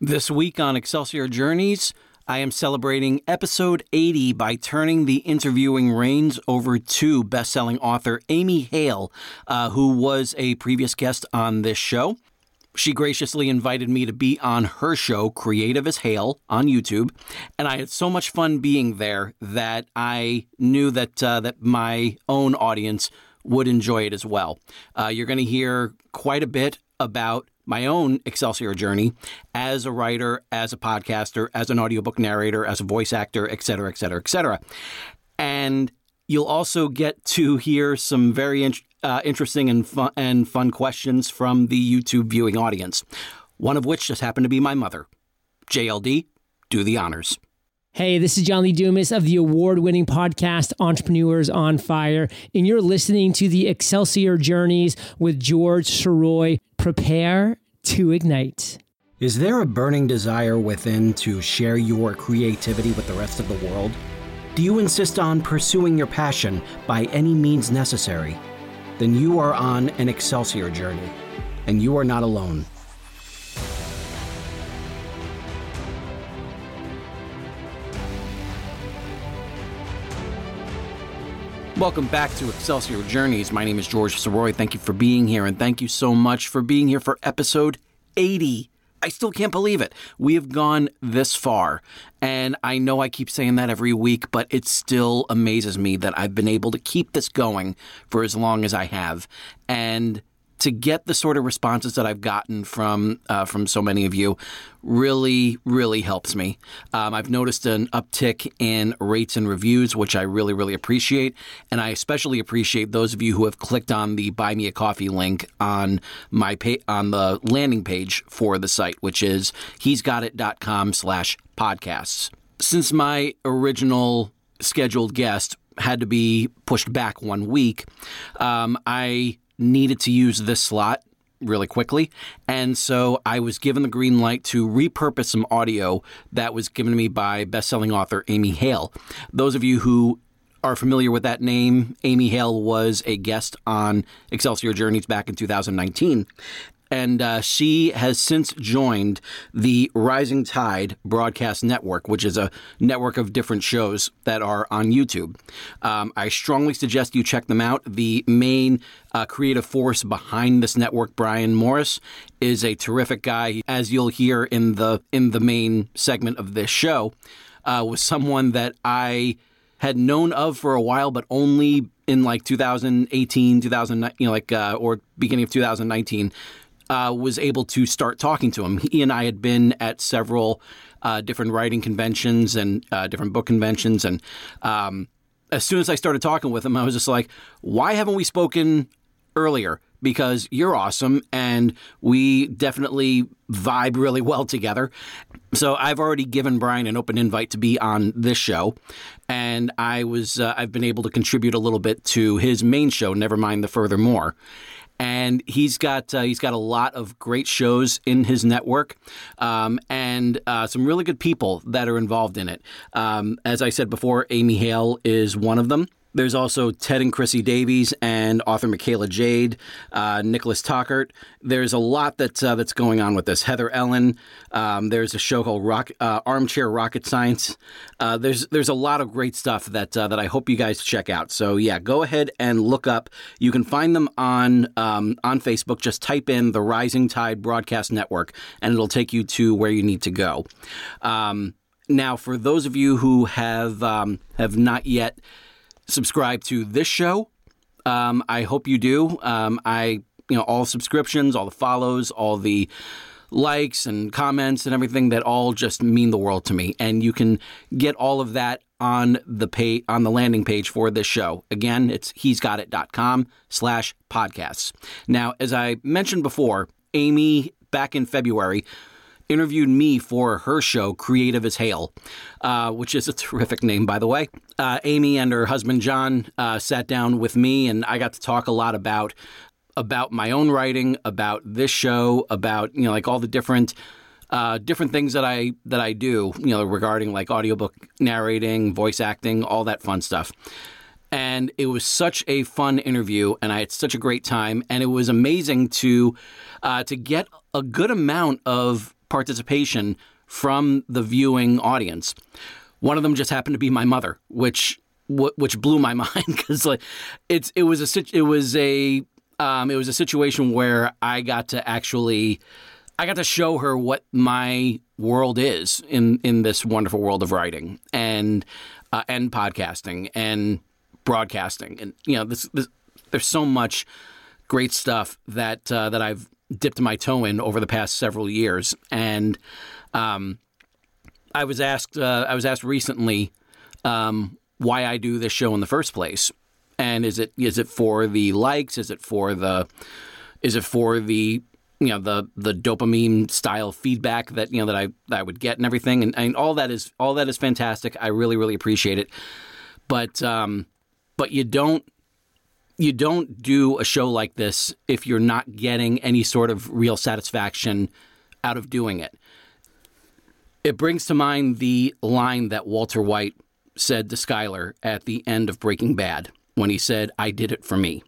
This week on Excelsior Journeys, I am celebrating episode 80 by turning the interviewing reins over to best-selling author Amy Hale, uh, who was a previous guest on this show. She graciously invited me to be on her show, Creative as Hale, on YouTube, and I had so much fun being there that I knew that uh, that my own audience would enjoy it as well. Uh, you're going to hear quite a bit about my own Excelsior journey as a writer, as a podcaster, as an audiobook narrator, as a voice actor, et cetera, et cetera, et cetera. And you'll also get to hear some very in- uh, interesting and fun, and fun questions from the YouTube viewing audience, one of which just happened to be my mother. JLD, do the honors. Hey, this is John Lee Dumas of the award winning podcast Entrepreneurs on Fire, and you're listening to the Excelsior Journeys with George Sirois. Prepare to ignite. Is there a burning desire within to share your creativity with the rest of the world? Do you insist on pursuing your passion by any means necessary? Then you are on an Excelsior journey, and you are not alone. Welcome back to Excelsior Journeys. My name is George Sirois. Thank you for being here, and thank you so much for being here for episode 80. I still can't believe it. We have gone this far. And I know I keep saying that every week, but it still amazes me that I've been able to keep this going for as long as I have. And to get the sort of responses that I've gotten from uh, from so many of you really really helps me. Um, I've noticed an uptick in rates and reviews, which I really really appreciate, and I especially appreciate those of you who have clicked on the Buy Me a Coffee link on my on the landing page for the site, which is he'sgotit.com slash podcasts. Since my original scheduled guest had to be pushed back one week, um, I needed to use this slot really quickly. And so I was given the green light to repurpose some audio that was given to me by best-selling author Amy Hale. Those of you who are familiar with that name, Amy Hale was a guest on Excelsior Journeys back in 2019 and uh, she has since joined the Rising Tide Broadcast Network, which is a network of different shows that are on YouTube. Um, I strongly suggest you check them out. The main uh, creative force behind this network, Brian Morris, is a terrific guy, as you'll hear in the in the main segment of this show. Uh, was someone that I had known of for a while, but only in like 2018, 2000, you know, like uh, or beginning of 2019 uh, was able to start talking to him. He and I had been at several uh, different writing conventions and uh, different book conventions, and um, as soon as I started talking with him, I was just like, "Why haven't we spoken earlier?" Because you're awesome, and we definitely vibe really well together. So I've already given Brian an open invite to be on this show, and I was uh, I've been able to contribute a little bit to his main show. Never mind the furthermore and he's got uh, he's got a lot of great shows in his network, um, and uh, some really good people that are involved in it. Um, as I said before, Amy Hale is one of them. There's also Ted and Chrissy Davies and author Michaela Jade, uh, Nicholas Tockhart. There's a lot that's uh, that's going on with this. Heather Ellen. Um, there's a show called Rock, uh, Armchair Rocket Science. Uh, there's there's a lot of great stuff that uh, that I hope you guys check out. So yeah, go ahead and look up. You can find them on um, on Facebook. Just type in the Rising Tide Broadcast Network, and it'll take you to where you need to go. Um, now, for those of you who have um, have not yet subscribe to this show. Um, I hope you do. Um, I, you know, all subscriptions, all the follows, all the likes and comments and everything that all just mean the world to me. And you can get all of that on the pay on the landing page for this show. Again, it's he'sgotit.com slash podcasts. Now, as I mentioned before, Amy back in February interviewed me for her show, Creative as Hale, uh, which is a terrific name, by the way. Uh, Amy and her husband John uh, sat down with me, and I got to talk a lot about about my own writing, about this show, about you know like all the different. Uh, different things that I that I do, you know, regarding like audiobook narrating, voice acting, all that fun stuff and it was such a fun interview and i had such a great time and it was amazing to uh, to get a good amount of participation from the viewing audience. One of them just happened to be my mother, which which blew my mind because like it's it was a it was a um, it was a situation where I got to actually I got to show her what my world is in in this wonderful world of writing and uh, and podcasting and broadcasting and you know this, this there's so much great stuff that uh, that I've dipped my toe in over the past several years and um, I was asked uh, I was asked recently um, why I do this show in the first place. And is it is it for the likes? Is it for the is it for the you know the the dopamine style feedback that you know that I that I would get and everything and, and all that is all that is fantastic. I really really appreciate it. But um, but you don't you don't do a show like this if you're not getting any sort of real satisfaction out of doing it. It brings to mind the line that Walter White said to Skyler at the end of Breaking Bad when he said, I did it for me.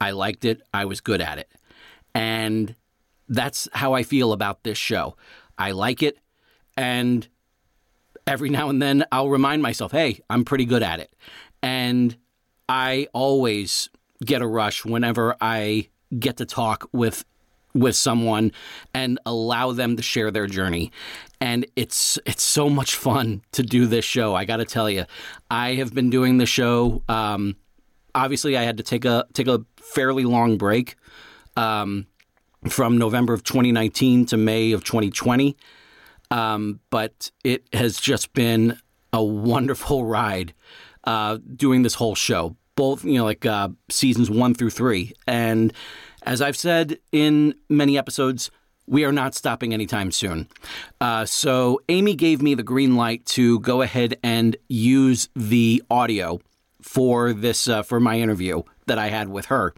I liked it. I was good at it. And that's how I feel about this show. I like it. And every now and then I'll remind myself, hey, I'm pretty good at it. And I always get a rush whenever I get to talk with with someone and allow them to share their journey. And it's it's so much fun to do this show. I got to tell you, I have been doing the show. Um, obviously, I had to take a take a fairly long break um, from November of 2019 to May of 2020. Um, but it has just been a wonderful ride uh, doing this whole show, both you know like uh, seasons one through three, and as I've said in many episodes, we are not stopping anytime soon. Uh, so Amy gave me the green light to go ahead and use the audio for this uh, for my interview that I had with her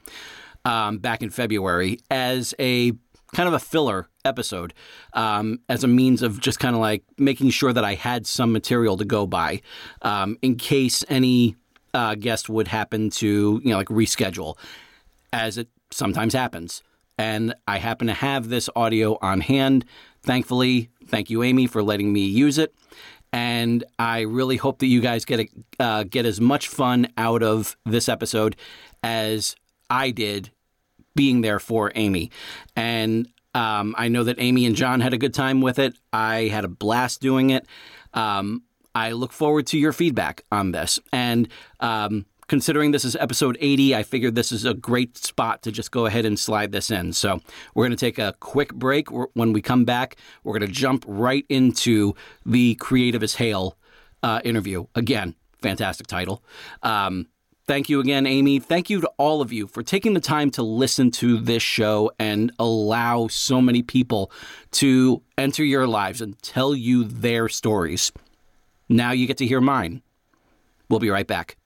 um, back in February as a kind of a filler episode um, as a means of just kind of like making sure that I had some material to go by um, in case any uh, guest would happen to you know like reschedule as it sometimes happens. And I happen to have this audio on hand. Thankfully, thank you, Amy, for letting me use it. And I really hope that you guys get a, uh, get as much fun out of this episode as I did being there for Amy. And um, I know that Amy and John had a good time with it. I had a blast doing it. Um, I look forward to your feedback on this. And um, considering this is episode 80, I figured this is a great spot to just go ahead and slide this in. So we're going to take a quick break. When we come back, we're going to jump right into the Creative as Hale uh, interview. Again, fantastic title. Um, thank you again, Amy. Thank you to all of you for taking the time to listen to this show and allow so many people to enter your lives and tell you their stories. Now you get to hear mine. We'll be right back.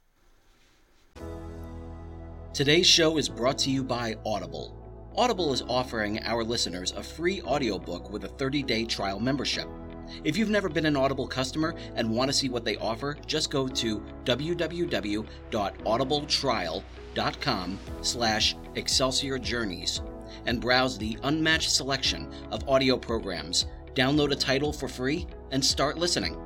Today's show is brought to you by Audible. Audible is offering our listeners a free audiobook with a 30-day trial membership. If you've never been an Audible customer and want to see what they offer, just go to www.audibletrial.com slash Excelsior Journeys and browse the unmatched selection of audio programs. Download a title for free and start listening.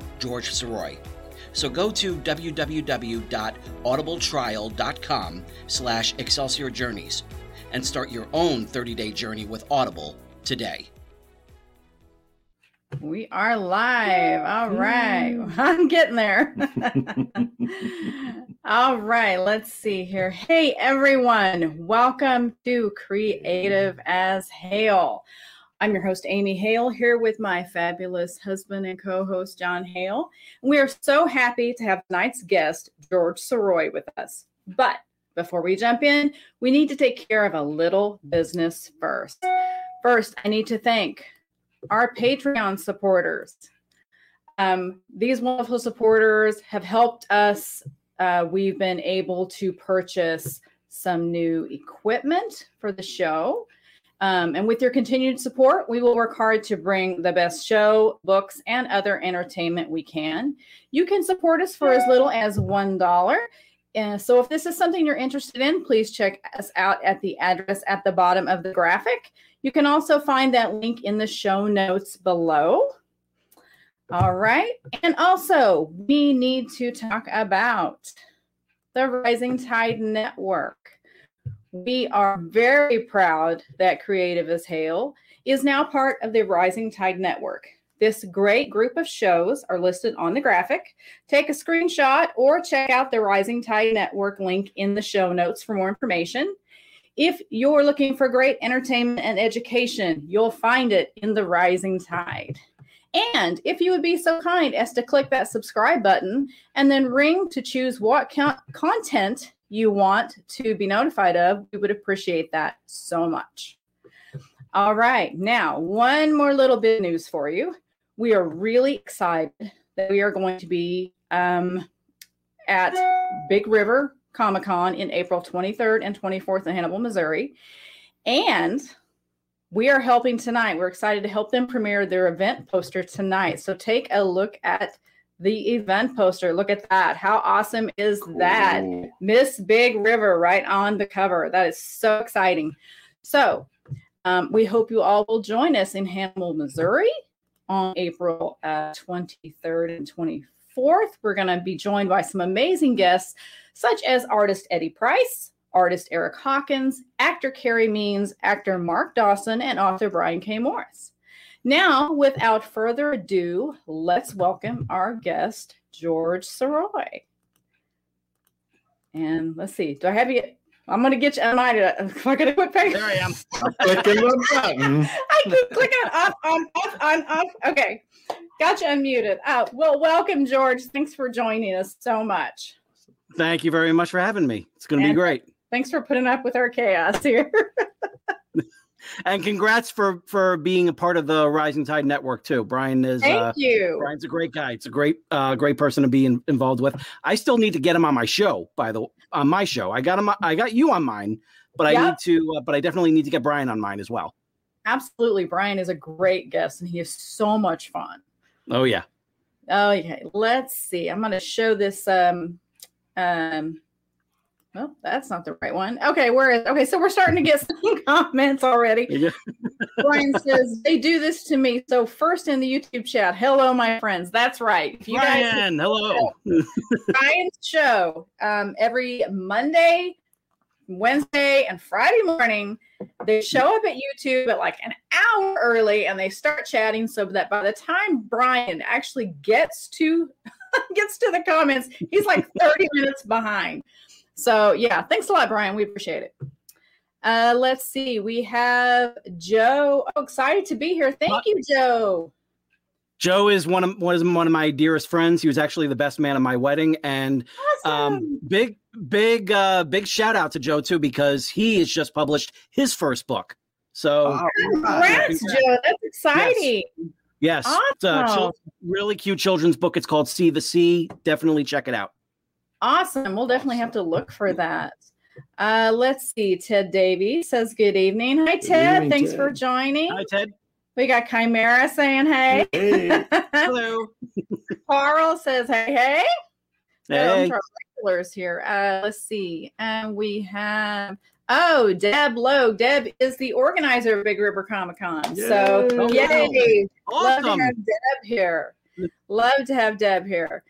George Sirois. So go to www.audibletrial.com slash Excelsior Journeys and start your own 30-day journey with Audible today. We are live. All right. I'm getting there. All right. Let's see here. Hey, everyone. Welcome to Creative as Hale. I'm your host, Amy Hale, here with my fabulous husband and co host, John Hale. We are so happy to have tonight's guest, George Sirois, with us. But before we jump in, we need to take care of a little business first. First, I need to thank our Patreon supporters. Um, these wonderful supporters have helped us. Uh, we've been able to purchase some new equipment for the show. Um, and with your continued support, we will work hard to bring the best show, books, and other entertainment we can. You can support us for as little as $1. And so if this is something you're interested in, please check us out at the address at the bottom of the graphic. You can also find that link in the show notes below. All right. And also, we need to talk about the Rising Tide Network. We are very proud that Creative as Hale is now part of the Rising Tide Network. This great group of shows are listed on the graphic. Take a screenshot or check out the Rising Tide Network link in the show notes for more information. If you're looking for great entertainment and education, you'll find it in the Rising Tide. And if you would be so kind as to click that subscribe button and then ring to choose what content you want to be notified of, we would appreciate that so much. All right, now one more little bit of news for you. We are really excited that we are going to be um, at Big River Comic Con in April 23rd and 24th in Hannibal, Missouri. And we are helping tonight. We're excited to help them premiere their event poster tonight. So take a look at the event poster. Look at that. How awesome is cool. that? Miss Big River right on the cover. That is so exciting. So um, we hope you all will join us in Hannibal, Missouri on April uh, 23rd and 24th. We're going to be joined by some amazing guests, such as artist Eddie Price, artist Eric Hawkins, actor Carrie Means, actor Mark Dawson, and author Brian K. Morris. Now, without further ado, let's welcome our guest, George Sirois. And let's see, do I have you? I'm gonna get you. Am I? Am I gonna quit paying? There I am. clicking the button. I keep clicking off, on, off, on, off. Okay, got you unmuted. Uh, well, welcome, George. Thanks for joining us so much. Thank you very much for having me. It's gonna and be great. Thanks for putting up with our chaos here. and congrats for for being a part of the Rising Tide Network too. Brian is thank uh, you. Brian's a great guy. It's a great uh, great person to be in, involved with. I still need to get him on my show. By the on my show, I got him. I got you on mine, but I need to. Uh, but I definitely need to get Brian on mine as well. Absolutely, Brian is a great guest, and he is so much fun. Oh yeah. Okay, let's see. I'm going to show this. Um, um, well, that's not the right one. Okay, where is okay? So we're starting to get some comments already. Yeah. Brian says they do this to me. So first in the YouTube chat, hello, my friends. That's right. If you Brian, guys, hello. Brian's show um, every Monday, Wednesday, and Friday morning. They show up at YouTube at like an hour early, and they start chatting so that by the time Brian actually gets to gets to the comments, he's like 30 minutes behind. So yeah, thanks a lot, Brian. We appreciate it. Uh, let's see. We have Joe. Oh, excited to be here. Thank you, Joe. Joe is one of was one of my dearest friends. He was actually the best man at my wedding, and um, awesome. um, big, big, uh, big shout out to Joe too because he has just published his first book. So, congrats, Joe! That's exciting. Yes, yes. Awesome. a really cute children's book. It's called See the Sea. Definitely check it out. Awesome. We'll definitely have to look for that. Uh, let's see. Ted Davy says, Good evening. Hi, Ted. Evening, Thanks Ted. for joining. Hi, Ted. We got Chimera saying hey. Hey. Hello. Carl says, Hey, hey. Hey. Regulars here. Uh, let's see. And we have Oh, Deb Lowe. Deb is the organizer of Big River Comic Con. So, oh, yay. Awesome. Love to have Deb here. Love to have Deb here.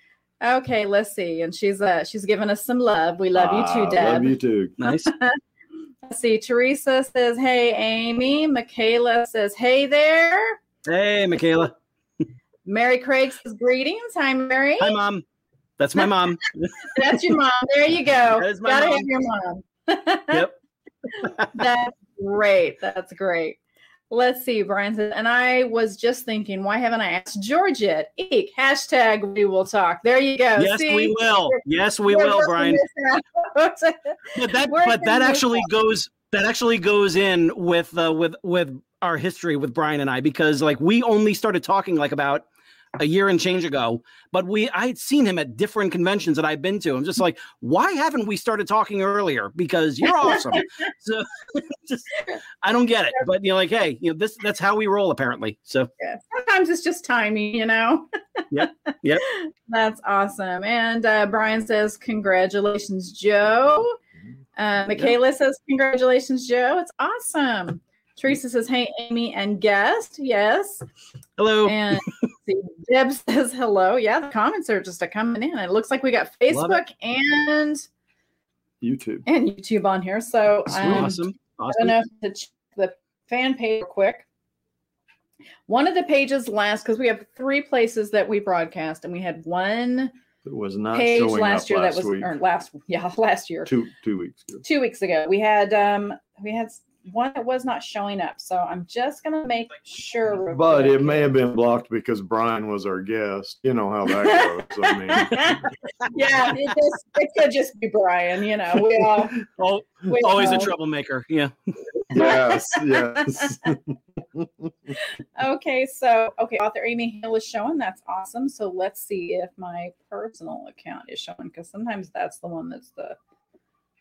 Okay, let's see. And she's uh she's giving us some love. We love you too, Deb. Love you too. Nice. let's see. Teresa says, Hey Amy. Michaela says, Hey there. Hey, Michaela. Mary Craig says greetings. Hi, Mary. Hi, mom. That's my mom. That's your mom. There you go. That is my Gotta mom. have your mom. yep. That's great. That's great. Let's see, Brian says, and I was just thinking, why haven't I asked George yet? Eek, hashtag we will talk. There you go. Yes, see? we will. Yes, we will, Brian. but that, but that actually goes that actually goes in with uh, with with our history with Brian and I because like we only started talking like about a year and change ago, but we I had seen him at different conventions that I've been to. I'm just like, why haven't we started talking earlier? Because you're awesome. so just I don't get it. But you're know, like, hey, you know, this that's how we roll apparently. So yeah, sometimes it's just timing, you know. yep. Yep. That's awesome. And uh, Brian says, Congratulations, Joe. Uh, Michaela yep. says, Congratulations, Joe. It's awesome. Teresa says, Hey, Amy and guest. Yes. Hello. And Deb says, Hello. Yeah, the comments are just coming in. It looks like we got Facebook and YouTube and YouTube on here. So um, awesome. awesome. I don't know to check the fan page quick. One of the pages last, because we have three places that we broadcast, and we had one it was not page last year last that was week. or last yeah last year two two weeks ago. two weeks ago we had um we had one that was not showing up. So I'm just gonna make sure. But it may have been blocked because Brian was our guest. You know how that goes. I mean, yeah, it, just, it could just be Brian. You know, we all, oh, we always know. a troublemaker. Yeah. yes. Yes. okay, so okay, author Amy Hill is showing. That's awesome. So let's see if my personal account is showing because sometimes that's the one that's the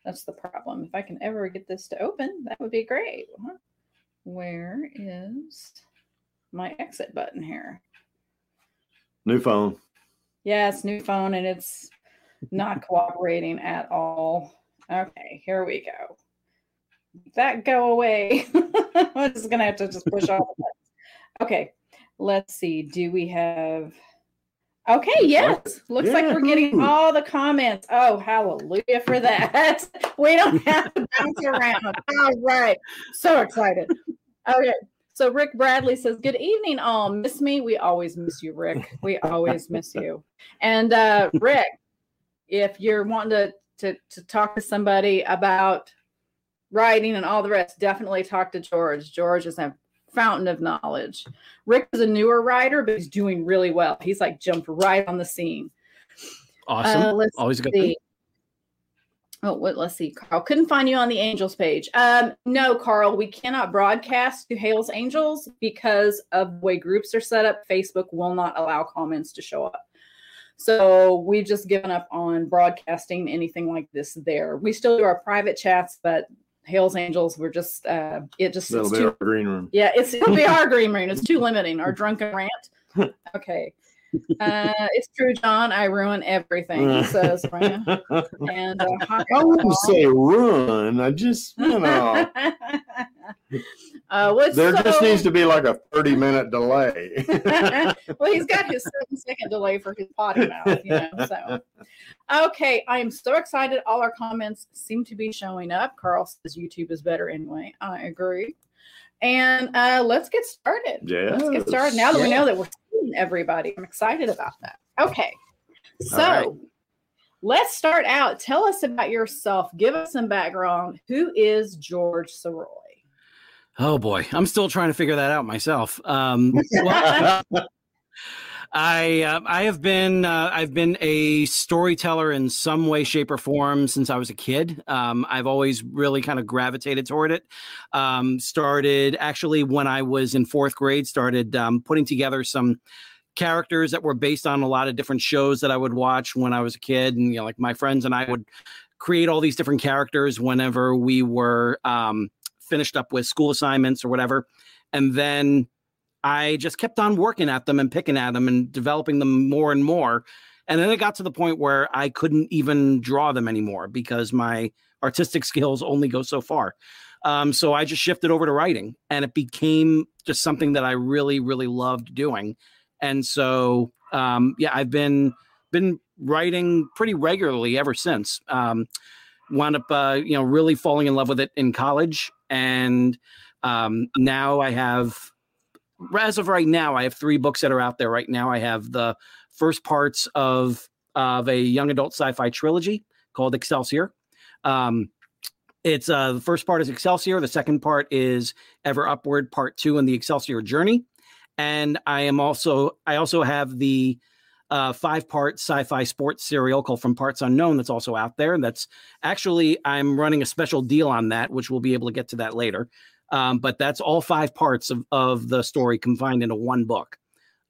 that's the problem. If I can ever get this to open, that would be great. Uh-huh. Where is my exit button here? New phone. Yes, new phone, and it's not cooperating at all. Okay, here we go. That go away. I'm just gonna have to just push all the buttons. Okay, let's see. Do we have Okay, yes. Looks yeah. like we're getting all the comments. Oh, hallelujah for that. we don't have to bounce around. All right. So excited. Okay. So Rick Bradley says, Good evening, all. Miss me? We always miss you, Rick. We always miss you. And uh, Rick, if you're wanting to, to to talk to somebody about writing and all the rest, definitely talk to George. George is a fountain of knowledge. Rick is a newer writer, but he's doing really well. He's like jumped right on the scene. Awesome. Uh, Always a good see. thing. Oh, what, let's see. Carl couldn't find you on the Angels page. Um, no, Carl, we cannot broadcast to Hale's Angels because of the way groups are set up. Facebook will not allow comments to show up. So we've just given up on broadcasting anything like this there. We still do our private chats, but Hales Angels, we're just uh it just That'll it's be too, our green room. Yeah, it's it'll be our green room. It's too limiting. Our drunken rant. Okay. Uh, it's true, John. I ruin everything. He says, and uh, I wouldn't say ruin. I just, you know, uh, there so... just needs to be like a thirty-minute delay. well, he's got his seven-second delay for his potty mouth, you know. So, okay, I am so excited. All our comments seem to be showing up. Carl says YouTube is better anyway. I agree. And uh, let's get started. Yeah. Let's get started. Now that we know that we're everybody, I'm excited about that. Okay. So right. let's start out. Tell us about yourself. Give us some background. Who is George Sirois? Oh boy, I'm still trying to figure that out myself. Um, well, I uh, I have been uh, I've been a storyteller in some way, shape, or form since I was a kid. Um, I've always really kind of gravitated toward it. Um, started actually when I was in fourth grade. Started um, putting together some characters that were based on a lot of different shows that I would watch when I was a kid, and you know, like my friends and I would create all these different characters whenever we were um, finished up with school assignments or whatever, and then I just kept on working at them and picking at them and developing them more and more. And then it got to the point where I couldn't even draw them anymore because my artistic skills only go so far. Um, so I just shifted over to writing and it became just something that I really, really loved doing. And so, um, yeah, I've been, been writing pretty regularly ever since. Um, wound up, uh, you know, really falling in love with it in college. And um, now I have as of right now, I have three books that are out there right now. I have the first parts of of a young adult sci-fi trilogy called Excelsior. Um, it's uh, the first part is Excelsior. The second part is Ever Upward, Part Two, and the Excelsior Journey. And I am also I also have the uh, five part sci-fi sports serial called From Parts Unknown that's also out there. And that's actually I'm running a special deal on that, which we'll be able to get to that later. Um, but that's all five parts of, of the story confined into one book.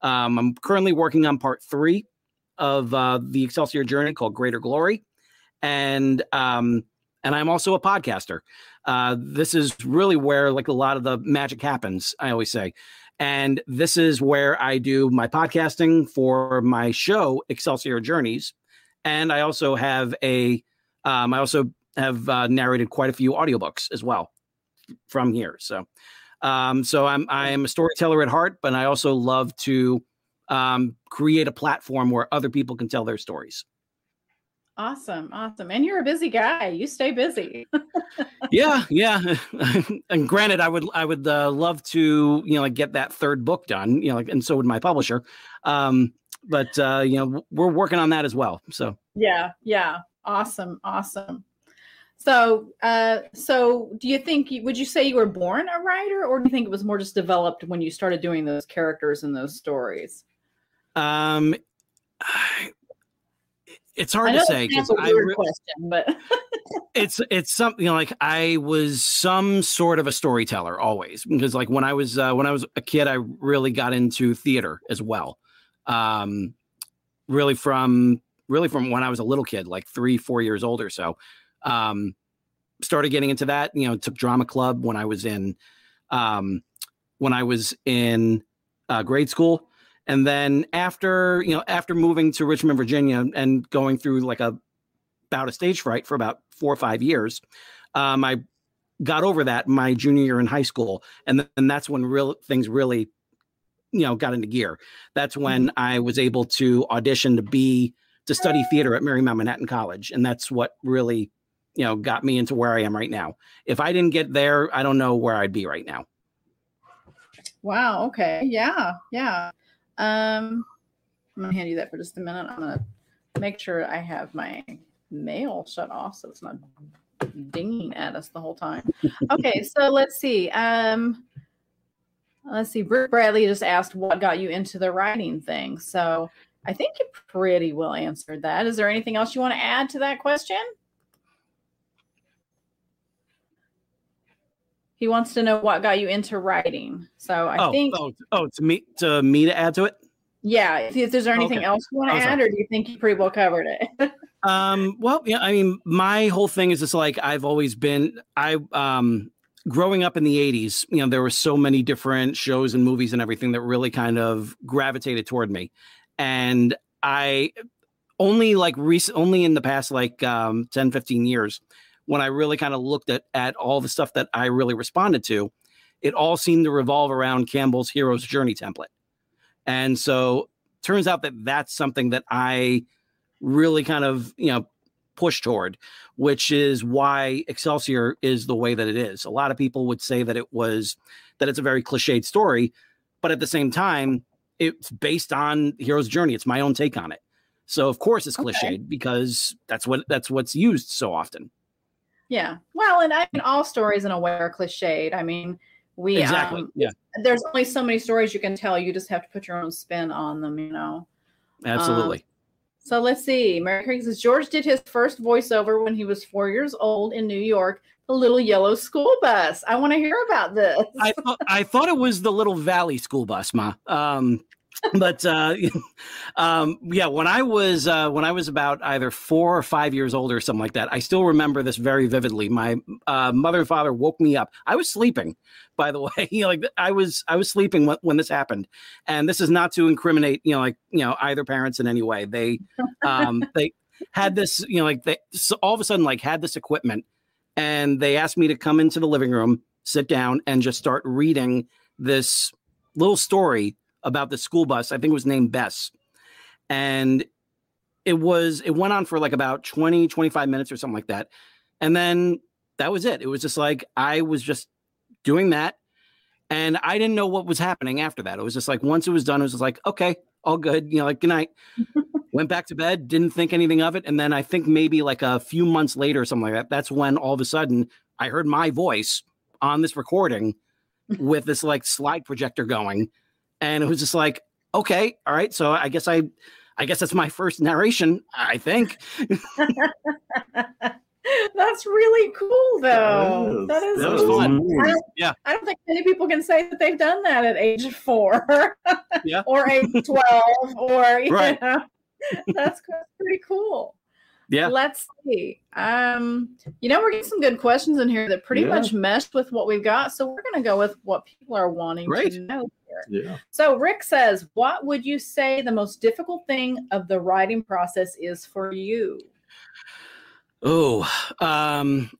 Um, I'm currently working on part three of uh, the Excelsior journey called Greater Glory, and um, and I'm also a podcaster. Uh, this is really where like a lot of the magic happens. I always say, and this is where I do my podcasting for my show Excelsior Journeys, and I also have a um, I also have uh, narrated quite a few audiobooks as well from here. So, um, so I'm I am a storyteller at heart, but I also love to um, create a platform where other people can tell their stories. Awesome, awesome. And you're a busy guy. You stay busy. yeah, yeah. and granted, I would I would uh, love to you know like get that third book done. You know, like, and so would my publisher. Um, but uh, you know, we're working on that as well. So yeah, yeah. Awesome, awesome. So, uh, so do you think would you say you were born a writer, or do you think it was more just developed when you started doing those characters and those stories? Um, I, it's hard to say because I re- question, but it's it's something you know, like I was some sort of a storyteller always because like when I was uh, when I was a kid, I really got into theater as well. Um, really from really from when I was a little kid, like three four years old or so. Um, started getting into that. You know, took drama club when I was in um, when I was in uh, grade school. And then after, you know, after moving to Richmond, Virginia and going through like a bout of stage fright for about four or five years, um, I got over that my junior year in high school. And then that's when real things really, you know, got into gear. That's when mm-hmm. I was able to audition to be to study theater at Marymount Manhattan College. And that's what really, you know, got me into where I am right now. If I didn't get there, I don't know where I'd be right now. Wow. Okay. Yeah. Yeah. Um, I'm gonna hand you that for just a minute. I'm gonna make sure I have my mail shut off so it's not dinging at us the whole time. Okay, so let's see. Um, let's see. Brooke Bradley just asked what got you into the writing thing. So I think you pretty well answered that. Is there anything else you want to add to that question? He wants to know what got you into writing. So I oh, think oh, oh, to me to me to add to it. Yeah. If, if there's anything okay. else you want to oh, add, sorry. or do you think you pretty well covered it? um. Well, yeah. I mean, my whole thing is just like I've always been. I um growing up in the 80s you know there were so many different shows and movies and everything that really kind of gravitated toward me and i only like recent only in the past like um 10 15 years when I really kind of looked at at all the stuff that I really responded to, it all seemed to revolve around Campbell's hero's journey template. And so turns out that that's something that I really kind of, you know, push toward, which is why Excelsior is the way that it is. A lot of people would say that it was that it's a very cliched story, but at the same time, it's based on hero's journey. It's my own take on it. So of course it's okay. cliched because that's what that's what's used so often. Yeah. Well, and I mean, all stories in a way are cliched. I mean, we exactly. Um, yeah. There's only so many stories you can tell. You just have to put your own spin on them. You know. Absolutely. Um, so let's see. Mary Craig says George did his first voiceover when he was four years old in New York. The little yellow school bus. I want to hear about this. I thought I thought it was the little Valley school bus, ma. Um, but uh, um, yeah, when I was uh, when I was about either four or five years old or something like that, I still remember this very vividly. My uh, mother and father woke me up. I was sleeping, by the way. you know, like I was I was sleeping when, when this happened, and this is not to incriminate you know like you know either parents in any way. They um, they had this you know like they so all of a sudden like had this equipment, and they asked me to come into the living room, sit down, and just start reading this little story about the school bus. I think it was named Bess. And it was, it went on for like about 20, 25 minutes or something like that. And then that was it. It was just like, I was just doing that. And I didn't know what was happening after that. It was just like, once it was done, it was just like, okay, all good. You know, like, good night. Went back to bed, didn't think anything of it. And then I think maybe like a few months later or something like that, that's when all of a sudden I heard my voice on this recording with this like slide projector going and it was just like, okay, all right. So I guess I, I guess that's my first narration. I think. That's really cool, though. That That is. is, That was cool. fun. I don't, Yeah. I don't think many people can say that they've done that at age four. Yeah. or age 12, or, you Right. know, that's pretty cool. Yeah. Let's see. Um, you know, we're getting some good questions in here that pretty Yeah. much meshed with what we've got. So we're going to go with what people are wanting Great. to know here. Yeah. So Rick says, "What would you say the most difficult thing of the writing process is for you?" Oh, um,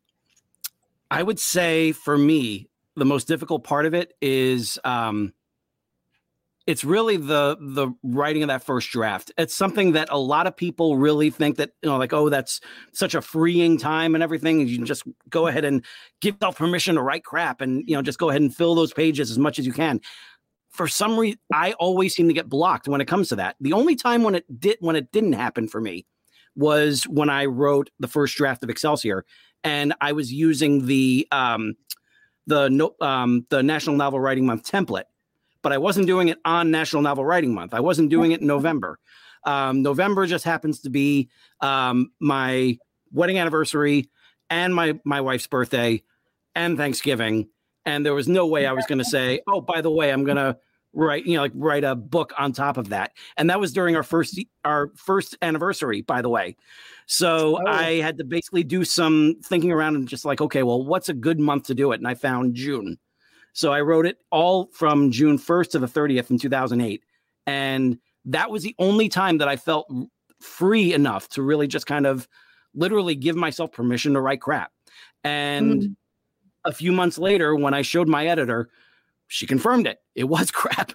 I would say for me, the most difficult part of it is um, it's really the the writing of that first draft. It's something that a lot of people really think that you know, like, oh, that's such a freeing time and everything. You can just go ahead and give yourself permission to write crap, and you know, just go ahead and fill those pages as much as you can. For some reason, I always seem to get blocked when it comes to that. The only time when it did when it didn't happen for me was when I wrote the first draft of Excelsior, and I was using the um, the um, the National Novel Writing Month template, but I wasn't doing it on National Novel Writing Month. I wasn't doing it in November. Um, November just happens to be um, my wedding anniversary and my my wife's birthday and Thanksgiving, and there was no way I was going to say, "Oh, by the way, I'm going to." write you know like write a book on top of that and that was during our first our first anniversary by the way so Oh. i had to basically do some thinking around and just like okay well what's a good month to do it and i found june so i wrote it all from june 1st to the 30th in 2008 and that was the only time that i felt free enough to really just kind of literally give myself permission to write crap. And Mm. a few months later when i showed my editor she confirmed it. It was crap.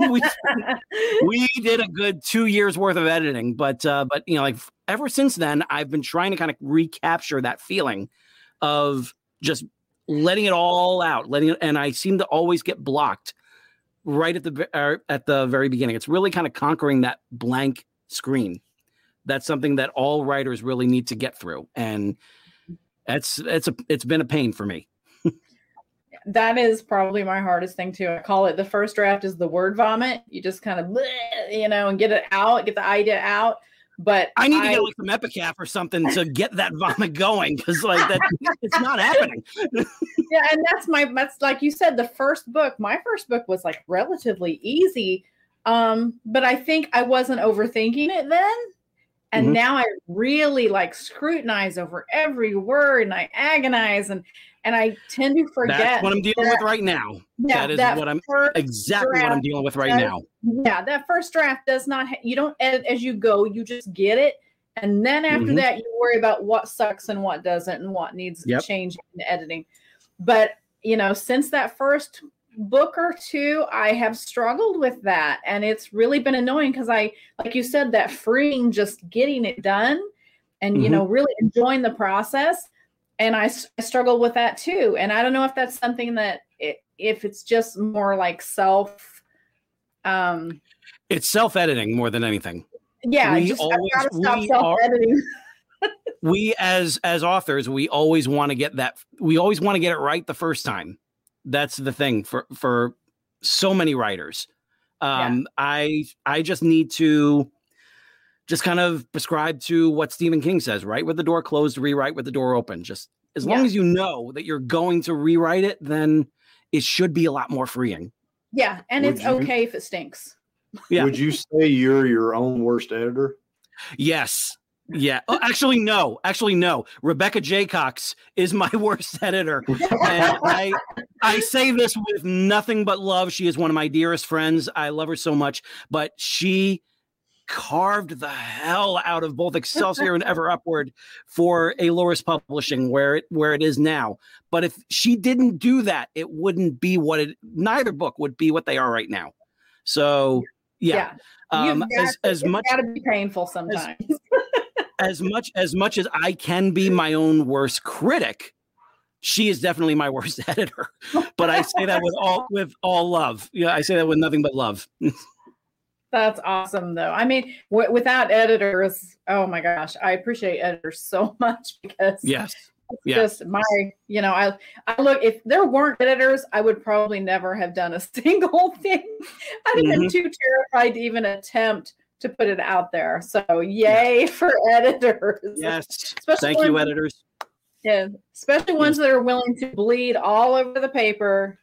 We, we did a good two years worth of editing but uh but you know like ever since then i've been trying to kind of recapture that feeling of just letting it all out letting it and i seem to always get blocked right at the er, at the very beginning it's really kind of conquering that blank screen that's something that all writers really need to get through and it's it's a it's been a pain for me that is probably my hardest thing too. I call it the first draft is the word vomit. You just kind of, you know, and get it out, get the idea out. But I need to get like some ipecac or something to get that vomit going because like that it's not happening. yeah, and that's my that's like you said, the first book. My first book was like relatively easy. Um, but I think I wasn't overthinking it then. And Mhm. now I really like scrutinize over every word and I agonize and and I tend to forget That's what I'm dealing that- with right now. yeah, that is that what I'm- Exactly what I'm dealing with right does- now. yeah that first draft does not ha- you don't edit as you go you just get it and then after Mhm. that you worry about what sucks and what doesn't and what needs Yep. changing in editing but you know since that first book or two i have struggled with that and it's really been annoying because i like you said that freeing just getting it done and you Mhm. know really enjoying the process and I struggle with that too and i don't know if that's something that it, if it's just more like self um It's self editing more than anything. yeah We just, always- i've got to stop we are- We as as authors, we always want to get that. We always want to get it right the first time. That's the thing for for so many writers. Um, I I just need to just kind of prescribe to what Stephen King says: write with the door closed, rewrite with the door open. Just as long Yeah. as you know that you're going to rewrite it, then it should be a lot more freeing. yeah and Would it's you- okay if it stinks Yeah. Would you say you're your own worst editor? Yes. Yeah. Oh, actually, no. Actually, no. Rebecca Jaycox is my worst editor. And I I say this with nothing but love. She is one of my dearest friends. I love her so much, but she carved the hell out of both Excelsior and Ever Upward for A Loris Publishing where it where it is now. But if she didn't do that, it wouldn't be what it neither book would be what they are right now. So yeah. Um You've as got- as much got to be painful sometimes as much as much as I can be my own worst critic, she is definitely my worst editor. But I say that with all with all love. Yeah, I say that with nothing but love. That's awesome, though. I mean, w- without editors, oh my gosh, I appreciate editors so much because Yes. it's yeah. just my, you know, I, I look. If there weren't editors, I would probably never have done a single thing. I'd have been too terrified to even attempt to put it out there. So, yay for editors! Yes. Especially Thank you, editors. Yeah, especially ones that are willing to bleed all over the paper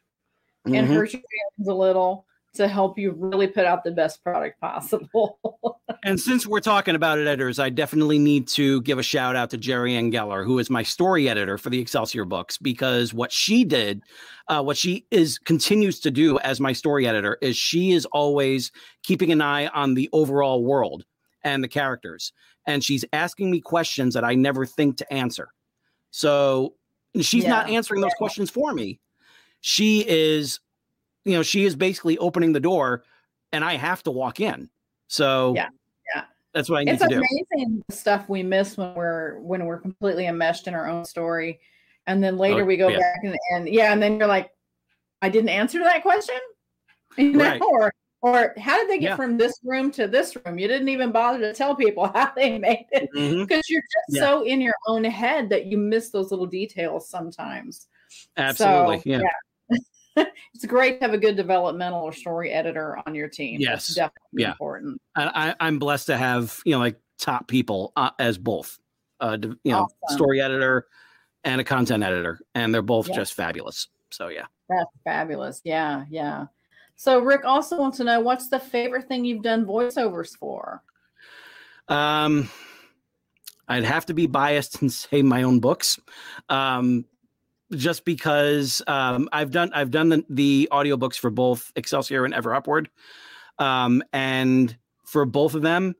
and Mhm. hurt your feelings a little to help you really put out the best product possible. And since we're talking about editors, I definitely need to give a shout out to Jerry Ann Geller, who is my story editor for the Excelsior books, because what she did, uh, what she is continues to do as my story editor, is she is always keeping an eye on the overall world and the characters, and she's asking me questions that I never think to answer. So she's not answering those yeah. questions for me. She is, you know, she is basically opening the door, and I have to walk in. So Yeah, yeah. that's what I need it's to do. amazing the stuff we miss when we're when we're completely enmeshed in our own story. And then oh, later Oh, we go yeah. back and, and yeah, and then you're like, I didn't answer that question. You know, Right. or or how did they get Yeah. from this room to this room? You didn't even bother to tell people how they made it. Mm-hmm. Because you're just Yeah. so in your own head that you miss those little details sometimes. Absolutely. So, yeah. it's great to have a good developmental or story editor on your team. That's Yes. definitely Yeah. important. I, I, I'm blessed to have, you know, like top people uh, as both, uh, you know, Awesome. story editor and a content editor. And they're both Yeah. just fabulous. So, yeah. That's fabulous. Yeah, yeah. So Rick also wants to know what's the favorite thing you've done voiceovers for? Um, I'd have to be biased and say my own books. Um, just because um, I've done I've done the, the audiobooks for both Excelsior and Ever Upward. Um, and for both of them,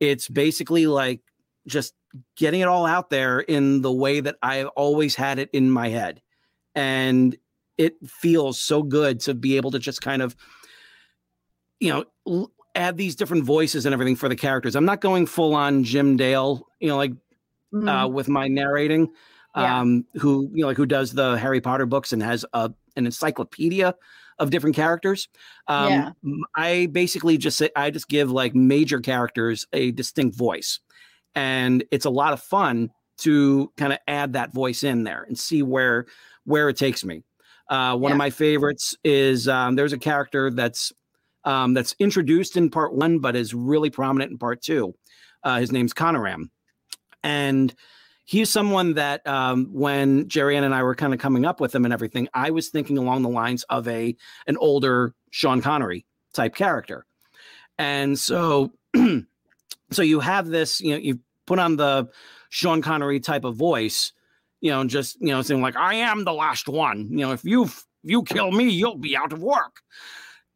it's basically like just getting it all out there in the way that I've always had it in my head. And it feels so good to be able to just kind of, you know, l- add these different voices and everything for the characters. I'm not going full on Jim Dale, you know, like Mhm. uh, with my narrating, Yeah. um, who you know, like who does the Harry Potter books and has a an encyclopedia of different characters. Um, Yeah. I basically just say I just give like major characters a distinct voice, and it's a lot of fun to kind of add that voice in there and see where where it takes me. Uh, one Yeah. of my favorites is um, there's a character that's um, that's introduced in part one, but is really prominent in part two. Uh, his name's Conoram, and he's someone that um, when Jerry Ann and I were kind of coming up with him and everything, I was thinking along the lines of a an older Sean Connery type character, and so so you have this, you know, you put on the Sean Connery type of voice, you know, just you know saying like I am the last one, you know, if you if you kill me, you'll be out of work,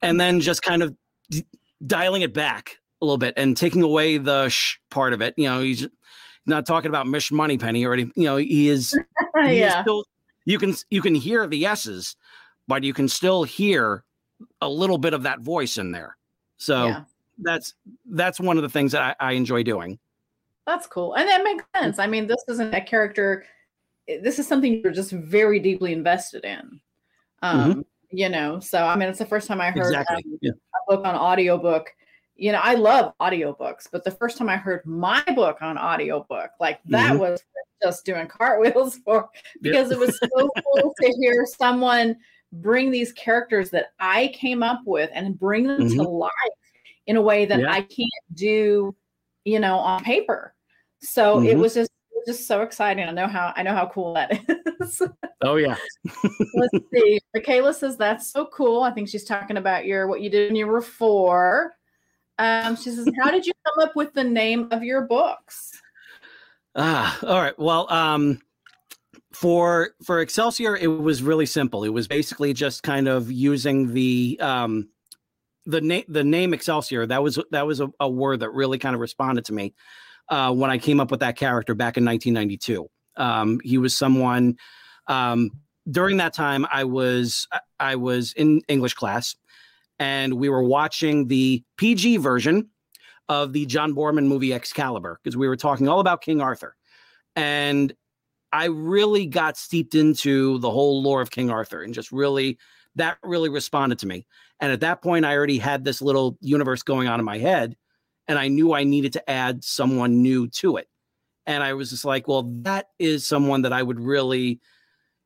and then just kind of d- dialing it back a little bit and taking away the sh part of it, you know, he's not talking about Mish Moneypenny or anything. You know, he is. he is yeah. still, you can you can hear the S's, but you can still hear a little bit of that voice in there. So yeah. that's that's one of the things that I, I enjoy doing. That's cool. And that makes sense. I mean, this isn't a character, eh, this is something you're just very deeply invested in. Um, you know, so I mean, it's the first time I heard Exactly. um, Yeah. a book on audiobook. You know, I love audiobooks, but the first time I heard my book on audiobook, like that Mhm. was just doing cartwheels for because it was so cool to hear someone bring these characters that I came up with and bring them to life in a way that Mm-hmm. Yeah. I can't do, you know, on paper. So it Mhm. was just just so exciting. I know how I know how cool that is. Oh yeah. Let's see. Michaela says that's so cool. I think she's talking about your what you did when you were four. Um, she says, How did you come up with the name of your books? Ah, all right. Well, um, for for Excelsior, it was really simple. It was basically just kind of using the um, the name the name Excelsior. That was that was a, a word that really kind of responded to me uh, when I came up with that character back in 1992. Um, he was someone um, during that time. I was I was in English class, and we were watching the PG version of the John Boorman movie Excalibur because we were talking all about King Arthur. And I really got steeped into the whole lore of King Arthur and just really, that really responded to me. And at that point, I already had this little universe going on in my head. And I knew I needed to add someone new to it. And I was just like, well, that is someone that I would really,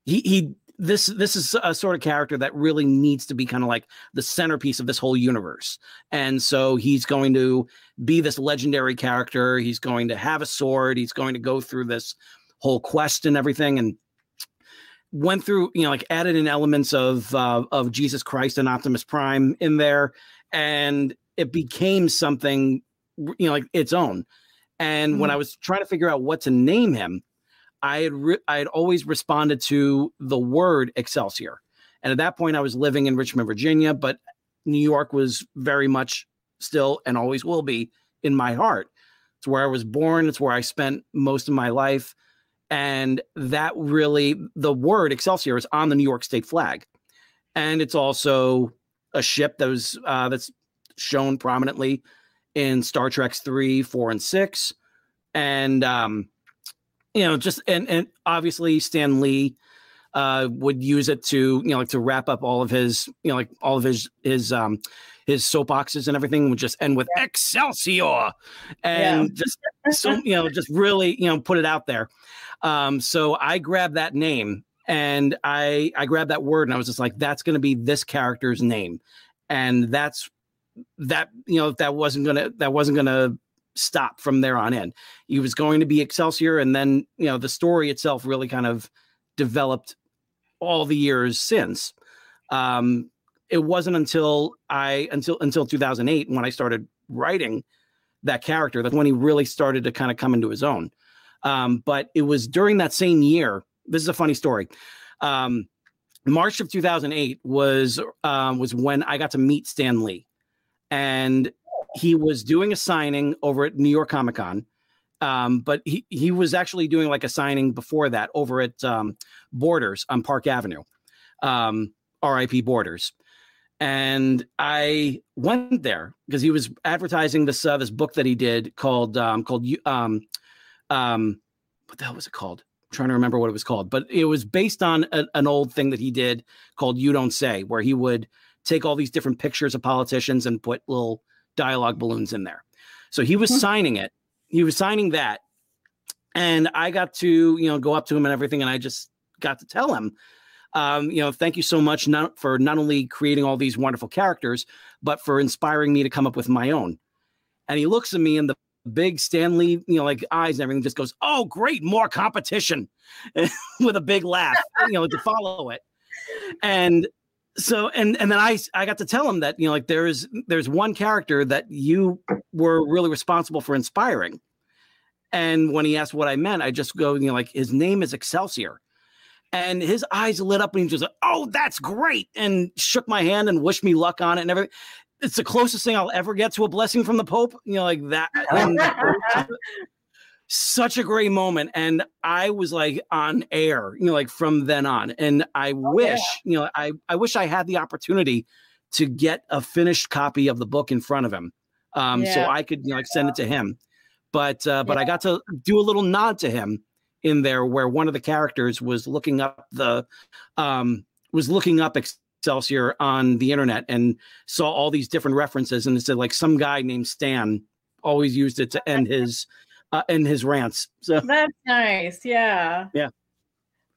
he, he, this this is a sort of character that really needs to be kind of like the centerpiece of this whole universe and so he's going to be this legendary character he's going to have a sword he's going to go through this whole quest and everything, and went through, you know, like added in elements of uh, of Jesus Christ and Optimus Prime in there, and it became something, you know, like its own. And mm-hmm. when I was trying to figure out what to name him, I had re- I had always responded to the word Excelsior, and at that point I was living in Richmond, Virginia, but New York was very much still and always will be in my heart. It's where I was born. It's where I spent most of my life. And that really, the word Excelsior is on the New York State flag. And it's also a ship that was uh, that's shown prominently in Star Trek's three, four, and six. And um, you know, just and and obviously Stan Lee uh, would use it to you know like to wrap up all of his you know like all of his his um his soapboxes and everything would just end with yeah. Excelsior, and yeah. just so you know just really you know put it out there. Um, so I grabbed that name and I I grabbed that word and I was just like that's going to be this character's name, and that's that you know that wasn't gonna that wasn't gonna stop from there on in. He was going to be Excelsior, and then you know the story itself really kind of developed all the years since. Um, it wasn't until I until until 2008 when I started writing that character that's when he really started to kind of come into his own. Um, but it was during that same year. This is a funny story. Um, March of 2008 was um, was when I got to meet Stan Lee, and he was doing a signing over at New York Comic Con. Um, but he, he was actually doing like a signing before that over at um, Borders on Park Avenue, um, RIP Borders. And I went there because he was advertising this uh, this book that he did called um, called um, um, what the hell was it called? I'm trying to remember what it was called, but it was based on a, an old thing that he did called "You Don't Say," where he would take all these different pictures of politicians and put little dialogue balloons in there. So he was hmm. signing it he was signing that, and I got to you know go up to him and everything, and I just got to tell him, um, you know, thank you so much not for not only creating all these wonderful characters, but for inspiring me to come up with my own. And he looks at me and the big Stan Lee, you know, like eyes and everything just goes, "Oh, great, more competition," with a big laugh, you know, to follow it. And so and and then I I got to tell him that you know like there's there's one character that you were really responsible for inspiring. And when he asked what I meant, I just go, you know, like his name is Excelsior. And his eyes lit up and he just like, oh, that's great. And shook my hand and wished me luck on it and everything. It's the closest thing I'll ever get to a blessing from the Pope, you know, like that. such a great moment and i was like on air you know like from then on and i oh, wish yeah. you know i i wish i had the opportunity to get a finished copy of the book in front of him um yeah. so i could you know like send it to him but uh but yeah. i got to do a little nod to him in there where one of the characters was looking up the um was looking up excelsior on the internet and saw all these different references and it said like some guy named stan always used it to end his uh, in his rants. So that's nice. Yeah. Yeah.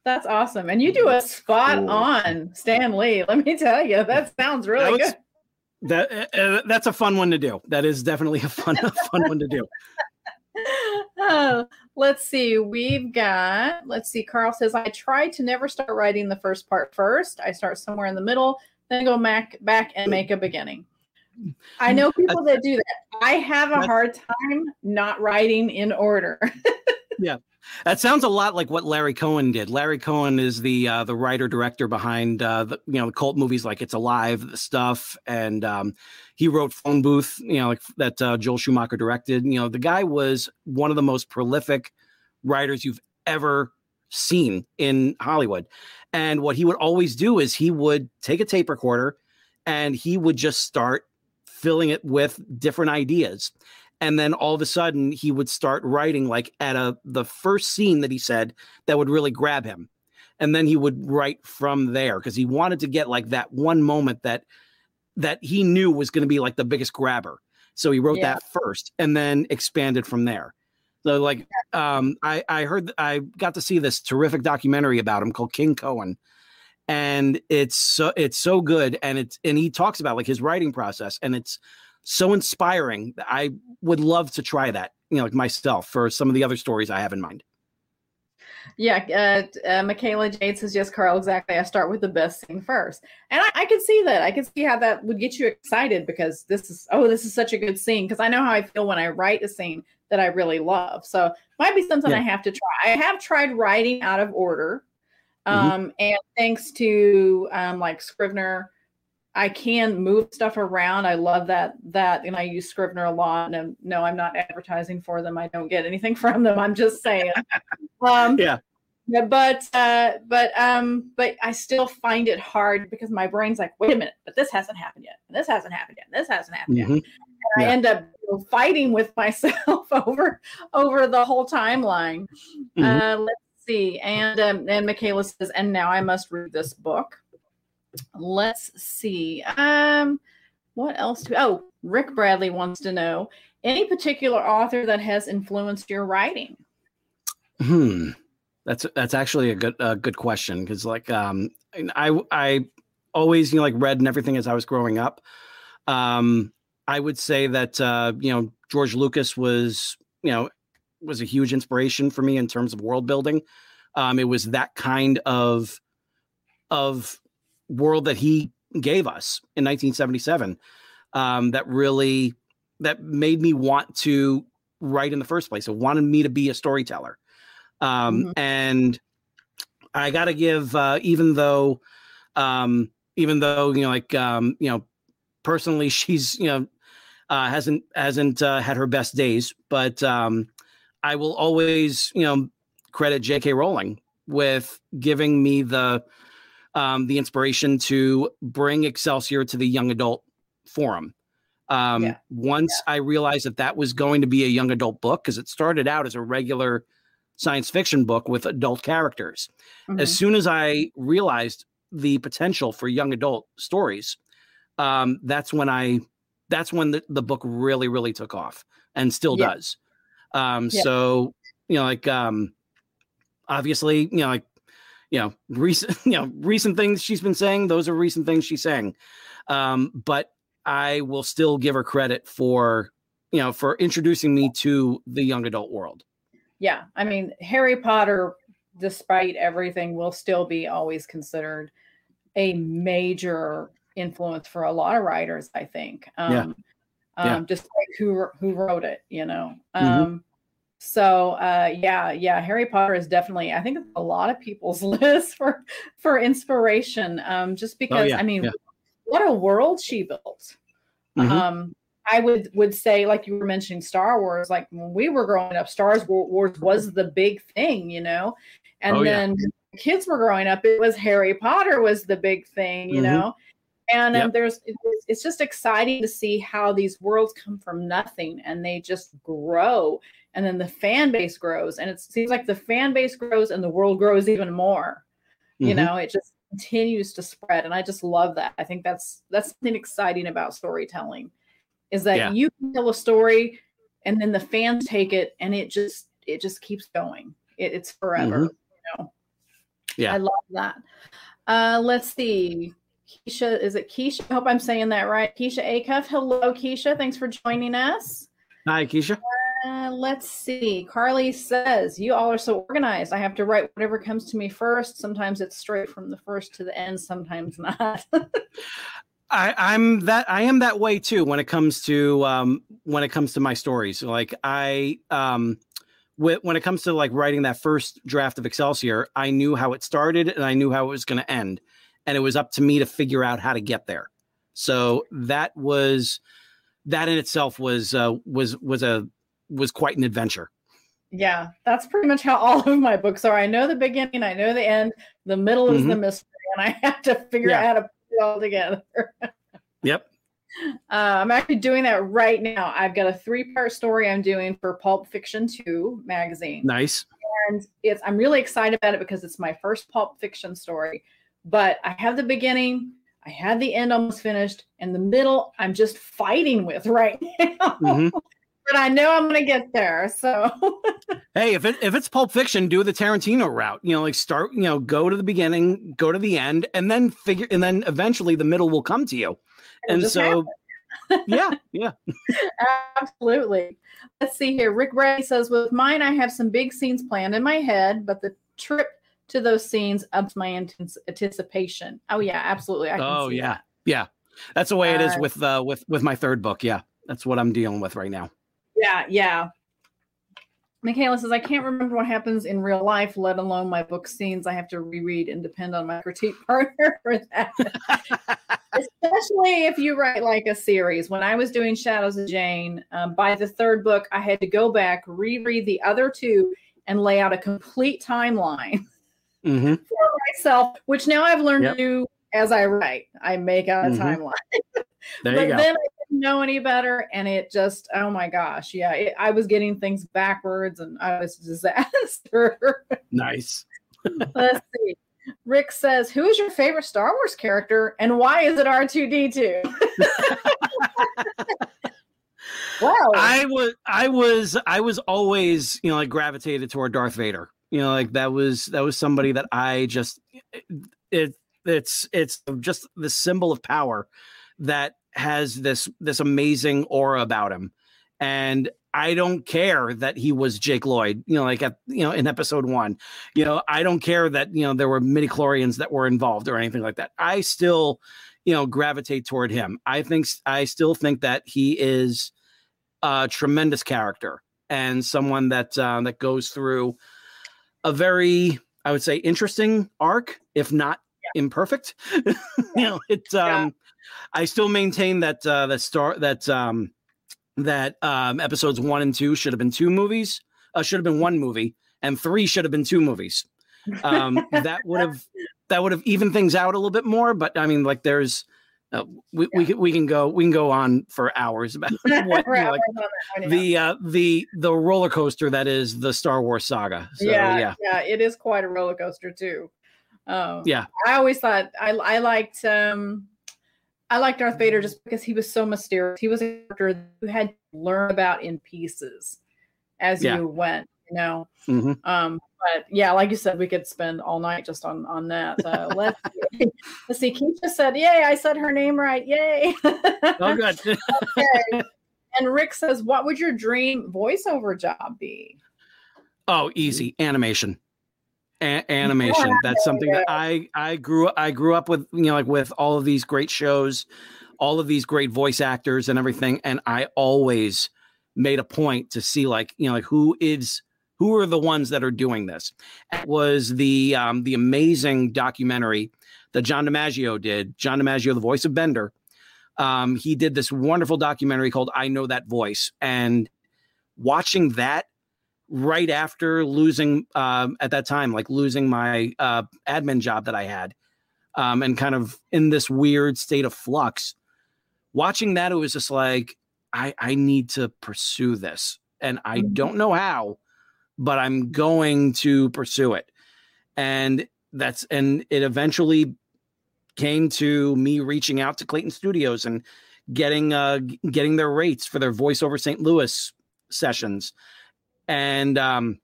That's awesome. And you do a spot cool. on Stan Lee. Let me tell you, that sounds really that was, good. That uh, that's a fun one to do. That is definitely a fun a fun one to do. Oh, let's see. We've got, let's see. Carl says, I try to never start writing the first part first. I start somewhere in the middle, then go back, back and make a beginning. I know people that do that. I have a hard time not writing in order. yeah. That sounds a lot like what Larry Cohen did. Larry Cohen is the uh, the writer director behind uh, the you know the cult movies like It's Alive the stuff, and um, he wrote Phone Booth, you know, like that uh, Joel Schumacher directed. You know, the guy was one of the most prolific writers you've ever seen in Hollywood. And what he would always do is he would take a tape recorder and he would just start filling it with different ideas. And then all of a sudden he would start writing like at a the first scene that he said that would really grab him. And then he would write from there because he wanted to get like that one moment that that he knew was going to be like the biggest grabber. So he wrote yeah. that first and then expanded from there. So like um i i heard i got to see this terrific documentary about him called king cohen and it's so it's so good and it's and he talks about like his writing process and it's so inspiring i would love to try that you know like myself for some of the other stories i have in mind Yeah, uh, uh, Michaela Jade says yes, Carl. Exactly. I start with the best scene first, and I, I can see that. I can see how that would get you excited because this is oh, this is such a good scene. Because I know how I feel when I write a scene that I really love. So might be something Yeah. I have to try. I have tried writing out of order, Mhm. um, and thanks to um, like Scrivener, I can move stuff around. I love that that, and I use Scrivener a lot. And no, I'm not advertising for them. I don't get anything from them. I'm just saying. um, Yeah. yeah, but uh, but um, but I still find it hard because my brain's like, wait a minute, but this hasn't happened yet, and this hasn't happened yet, and this hasn't happened yet. Mhm. And I end up you know, fighting with myself over over the whole timeline. Mhm. Uh, let's see, and um, and Michaela says, and now I must read this book. Let's see. Um, what else? Do, oh, Rick Bradley wants to know any particular author that has influenced your writing. Hmm. That's that's actually a good a good question because like um I I always you know like read and everything as I was growing up. Um, I would say that uh, you know George Lucas was you know was a huge inspiration for me in terms of world building. Um, it was that kind of of world that he gave us in 1977 um, that really that made me want to write in the first place. It wanted me to be a storyteller. Um, Mhm. and I got to give, uh, even though, um, even though, you know, like, um, you know, personally, she's, you know, uh, hasn't, hasn't, uh, had her best days, but, um, I will always, you know, credit J.K. Rowling with giving me the, um, the inspiration to bring Excelsior to the young adult forum. Um, Yeah. Once I realized that that was going to be a young adult book, because it started out as a regular science fiction book with adult characters. As Mhm. soon as I realized the potential for young adult stories, um, that's when I that's when the, the book really, really took off and still Yeah. does. Um, Yeah. so you know, like um obviously, you know, like you know, recent, you know, recent things she's been saying, those are recent things she's saying. Um, but I will still give her credit for, you know, for introducing me to the young adult world. yeah i mean harry potter despite everything will still be always considered a major influence for a lot of writers i think um, Yeah. Um Yeah. despite who who wrote it you know Mhm. um so uh yeah yeah harry potter is definitely i think a lot of people's list for for inspiration um just because Oh, yeah, i mean yeah. what a world she built Mhm. um I would would say, like you were mentioning Star Wars, like when we were growing up, Star Wars was the big thing, you know. And Oh, then kids were growing up, it was Harry Potter was the big thing, you Mhm. know. And um, there's it's, just exciting to see how these worlds come from nothing and they just grow, and then the fan base grows, and it seems like the fan base grows and the world grows even more. You Mhm. know, it just continues to spread, and I just love that. I think that's that's something exciting about storytelling is that Yeah. you tell a story and then the fans take it and it just it just keeps going it, it's forever you know Mm-hmm. Yeah. i love that uh let's see keisha is it keisha i hope i'm saying that right keisha acuff hello keisha thanks for joining us Hi, Keisha. uh, let's see. Carly says, You all are so organized. I have to write whatever comes to me first. Sometimes it's straight from the first to the end, sometimes not. I, I'm that I am that way too when it comes to um, when it comes to my stories. Like I um, wh- when it comes to like writing that first draft of Excelsior, I knew how it started and I knew how it was going to end, and it was up to me to figure out how to get there. So that was that in itself was uh, was was a was quite an adventure. yeah, that's pretty much how all of my books are. I know the beginning, I know the end, the middle is the mystery, and I have to figure Yeah. out how to put it all together. Yep. Uh, I'm actually doing that right now. I've got a three part story I'm doing for Pulp Fiction 2 magazine. Nice. and it's I'm really excited about it because it's my first pulp fiction story. But I have the beginning, I have the end almost finished, and the middle I'm just fighting with right now. Mhm. But I know I'm gonna get there. So Hey, if it if it's Pulp Fiction, do the Tarantino route. You know, like start. You know, go to the beginning, go to the end, and then figure, and then eventually the middle will come to you. It'll and so, yeah, yeah. absolutely. Let's see here. Rick Ray says, with mine, I have some big scenes planned in my head, but the trip to those scenes ups my anticipation. Oh yeah, absolutely. oh yeah, that. yeah. That's the way it is uh, with uh, with with my third book. Yeah, that's what I'm dealing with right now. Yeah, yeah. Michaela says, I can't remember what happens in real life, let alone my book scenes. I have to reread and depend on my critique partner for that. Especially if you write like a series. When I was doing Shadows of Jane, um, by the third book, I had to go back, reread the other two, and lay out a complete timeline mm-hmm. for myself, which now I've learned yep. to do as I write. I make out a mm-hmm. timeline. There but you go. then I didn't know any better, and it just oh my gosh, yeah, it, I was getting things backwards, and I was a disaster. nice. Let's see. Rick says, "Who is your favorite Star Wars character, and why is it R two D 2 Wow. I was I was I was always, you know, like gravitated toward Darth Vader. You know, like that was that was somebody that I just it it's it's just the symbol of power that has this this amazing aura about him. And I don't care that he was Jake Lloyd, you know, like at you know in episode one. You know, I don't care that you know there were midi chlorians that were involved or anything like that. I still, you know, gravitate toward him. I think I still think that he is a tremendous character and someone that uh, that goes through a very, I would say, interesting arc, if not yeah. imperfect. you know, it. Um, yeah. I still maintain that uh, that star that um, that um, episodes one and two should have been two movies. Uh, should have been one movie, and three should have been two movies. Um, that would have that would have evened things out a little bit more. But I mean, like, there's uh, we, yeah. we can we can go we can go on for hours about what, you know, like, the uh, the the roller coaster that is the Star Wars saga. So, yeah, yeah, yeah, it is quite a roller coaster too. Um, yeah, I always thought I I liked um I liked Darth Vader just because he was so mysterious. He was a character you had to learn about in pieces as yeah. you went. You know, mm-hmm. um, but yeah, like you said, we could spend all night just on on that. Uh, let's see. let's see. Keisha said, "Yay! I said her name right. Yay!" oh, good. okay. And Rick says, "What would your dream voiceover job be?" Oh, easy animation a- animation. Yeah, That's something that I I grew I grew up with. You know, like with all of these great shows, all of these great voice actors and everything, and I always made a point to see like you know like who is who are the ones that are doing this. It was the um, the amazing documentary that John DiMaggio did. John DiMaggio, the voice of Bender. Um, he did this wonderful documentary called "I Know That Voice," and watching that right after losing um, at that time, like losing my uh, admin job that I had, um, and kind of in this weird state of flux. Watching that, it was just like I I need to pursue this, and I mm-hmm. don't know how, but I'm going to pursue it, and that's and it eventually came to me reaching out to Clayton Studios and getting uh getting their rates for their voiceover St. Louis sessions and um,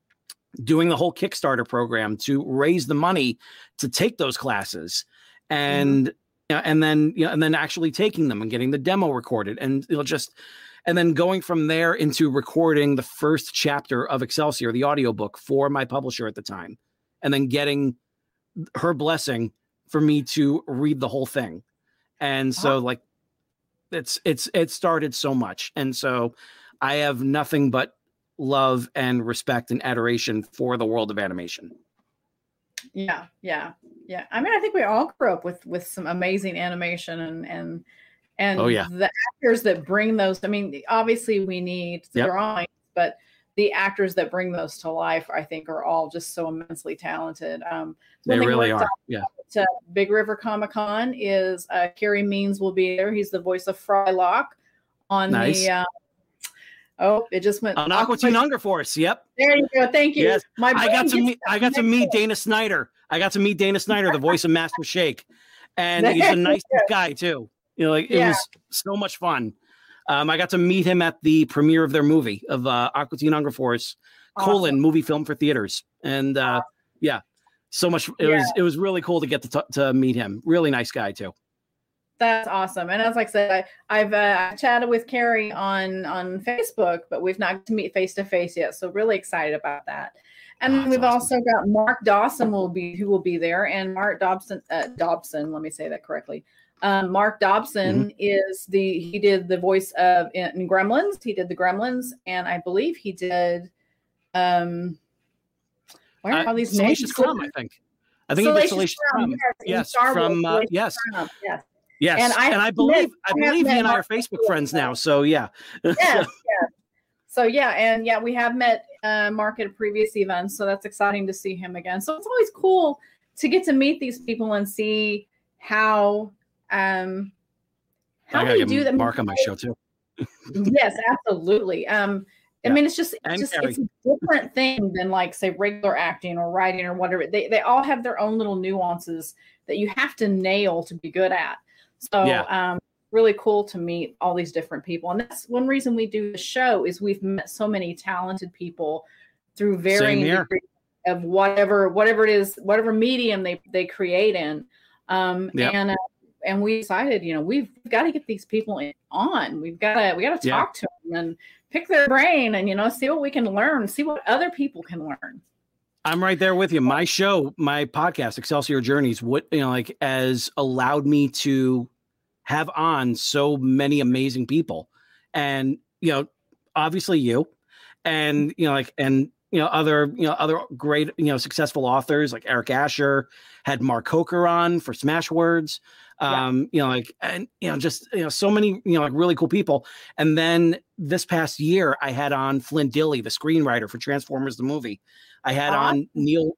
doing the whole Kickstarter program to raise the money to take those classes, and mm-hmm. and then you know, and then actually taking them and getting the demo recorded, and you know, just and then going from there into recording the first chapter of Excelsior, the audiobook for my publisher at the time, and then getting her blessing for me to read the whole thing. And so like it's it's it started so much. And so I have nothing but love and respect and adoration for the world of animation. Yeah, yeah, yeah. I mean, I think we all grew up with with some amazing animation and and and oh, yeah. the actors that bring those. I mean, obviously we need the yep. drawings, but the actors that bring those to life, I think, are all just so immensely talented. Um, they really are. Yeah. To Big River Comic Con is uh, Carey Means will be there. He's the voice of Frylock on nice. the uh, Oh, it just went on Aqua Teen Hunger Force. Yep. There you go. Thank you. Yes. My I got to meet. I got to meet Dana Snyder. I got to meet Dana Snyder, the voice of Master Shake, and he's a nice guy too. You know, like it yeah. was so much fun. Um, I got to meet him at the premiere of their movie of uh, Aqua Teen Hunger Force awesome. colon movie film for theaters, and uh, yeah, so much. It yeah. was it was really cool to get to t- to meet him. Really nice guy too. That's awesome. And as like I said, I, have uh, chatted with Carey on on Facebook, but we've not to meet face to face yet. So really excited about that. And oh, we've awesome. also got Mark Dawson will be who will be there, and Mark Dodson uh, Dodson. Let me say that correctly. Um, Mark Dodson mm-hmm. is the he did the voice of in, in, Gremlins. He did the Gremlins, and I believe he did. Um, where are uh, all these Salacious Crumb, I think. I think Salacious, Salacious Crumb. Yes, yes from uh, yes. yes. Yes, and I, and I believe I, believe he and I are Facebook friends now. So yeah. yes, yes. So yeah, and yeah, we have met uh, Mark at a previous event, so that's exciting to see him again. So it's always cool to get to meet these people and see how um how they do that. Mark on my show too. yes, absolutely. Um, I mean, it's just, it's just it's a different thing than like say regular acting or writing or whatever. They they all have their own little nuances that you have to nail to be good at. So yeah. um, really cool to meet all these different people. And that's one reason we do the show is we've met so many talented people through varying degrees of whatever whatever it is, whatever medium they they create in. Um, yep. and uh, and we decided, you know, we've got to get these people in, on. We've got to we got to talk to them and pick their brain and you know see what we can learn, see what other people can learn. I'm right there with you. My show, my podcast, Excelsior Journeys, what you know, like has allowed me to have on so many amazing people, and you know, obviously you, and you know, like and you know other you know other great you know successful authors like Eric Asher had Mark Coker on for Smashwords, um, yeah. you know, like and you know just you know so many you know like really cool people, and then this past year I had on Flint Dille, the screenwriter for Transformers the movie I had uh-huh. on Neil.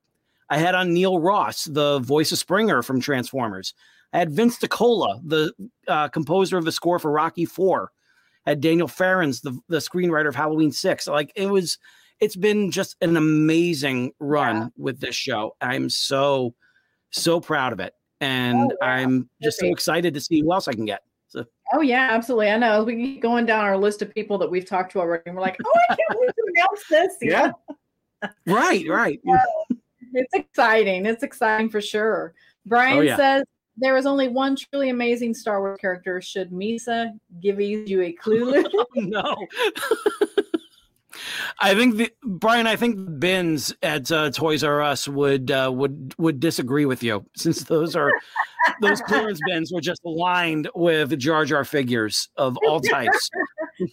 I had on Neil Ross, the voice of Springer from Transformers. I had Vince DiCola, the uh, composer of the score for Rocky Four. I had Daniel Farrands, the the screenwriter of Halloween Six. Like it was, it's been just an amazing run yeah. with this show. I'm so so proud of it, and oh, wow. I'm just so excited to see who else I can get. So. Oh yeah, absolutely. I know. We keep going down our list of people that we've talked to already, and we're like, oh, I can't wait to announce this. Yeah right, right. it's exciting. It's exciting for sure. Brian oh, yeah. says there is only one truly amazing Star Wars character. Should Misa give you a clue? oh, no. I think the Brian. I think bins at uh, Toys R Us would uh, would would disagree with you since those are those clearance bins were just lined with Jar Jar figures of all types.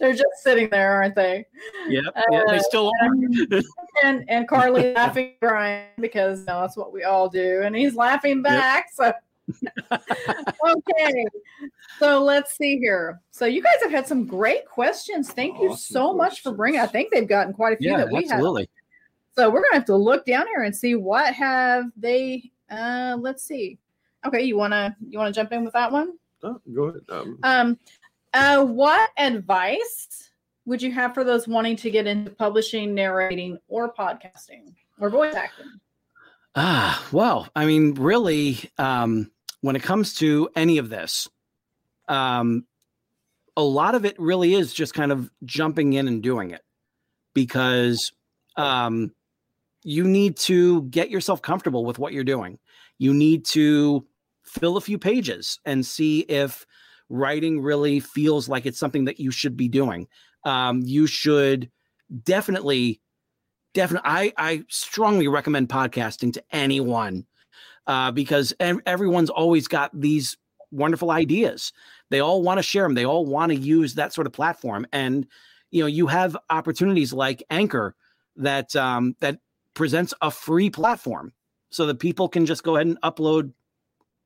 They're just sitting there, aren't they? Yep, uh, yeah, they still are. and and Carly laughing Brian because no, that's what we all do, and he's laughing back. Yep. So okay. So let's see here. So you guys have had some great questions. Thank awesome you so questions. much for bringing. I think they've gotten quite a few yeah, that we absolutely. have. So we're gonna have to look down here and see what have they. Uh, let's see. Okay, you wanna you wanna jump in with that one? Oh, go ahead. Um, um uh, what advice would you have for those wanting to get into publishing, narrating, or podcasting or voice acting? Ah, well, I mean, really, um, when it comes to any of this, um, a lot of it really is just kind of jumping in and doing it because um, you need to get yourself comfortable with what you're doing. You need to fill a few pages and see if writing really feels like it's something that you should be doing. Um, you should definitely, definitely, I, I strongly recommend podcasting to anyone uh, because everyone's always got these wonderful ideas. They all want to share them. They all want to use that sort of platform. And you know, you have opportunities like Anchor that um, that presents a free platform so that people can just go ahead and upload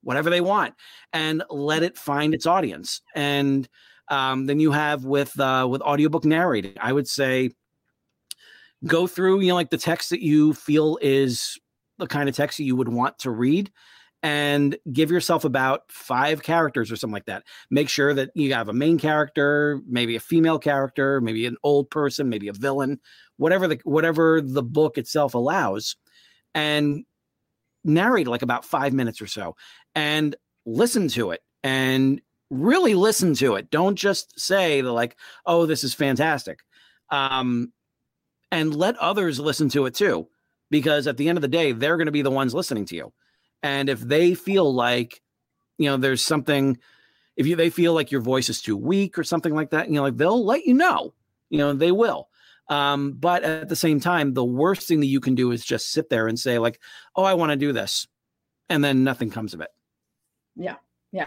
whatever they want and let it find its audience. And um, then you have with uh, with audiobook narrating, I would say go through you know like the text that you feel is the kind of text you would want to read and give yourself about five characters or something like that. Make sure that you have a main character, maybe a female character, maybe an old person, maybe a villain, whatever the whatever the book itself allows, and narrate like about five minutes or so, and listen to it and really listen to it. Don't just say like, "Oh, this is fantastic," um, and let others listen to it too because at the end of the day, they're going to be the ones listening to you. And if they feel like, you know, there's something, if you they feel like your voice is too weak or something like that, you know, like they'll let you know. You know, they will. Um, but at the same time, the worst thing that you can do is just sit there and say, like, oh, I want to do this. And then nothing comes of it. Yeah. Yeah.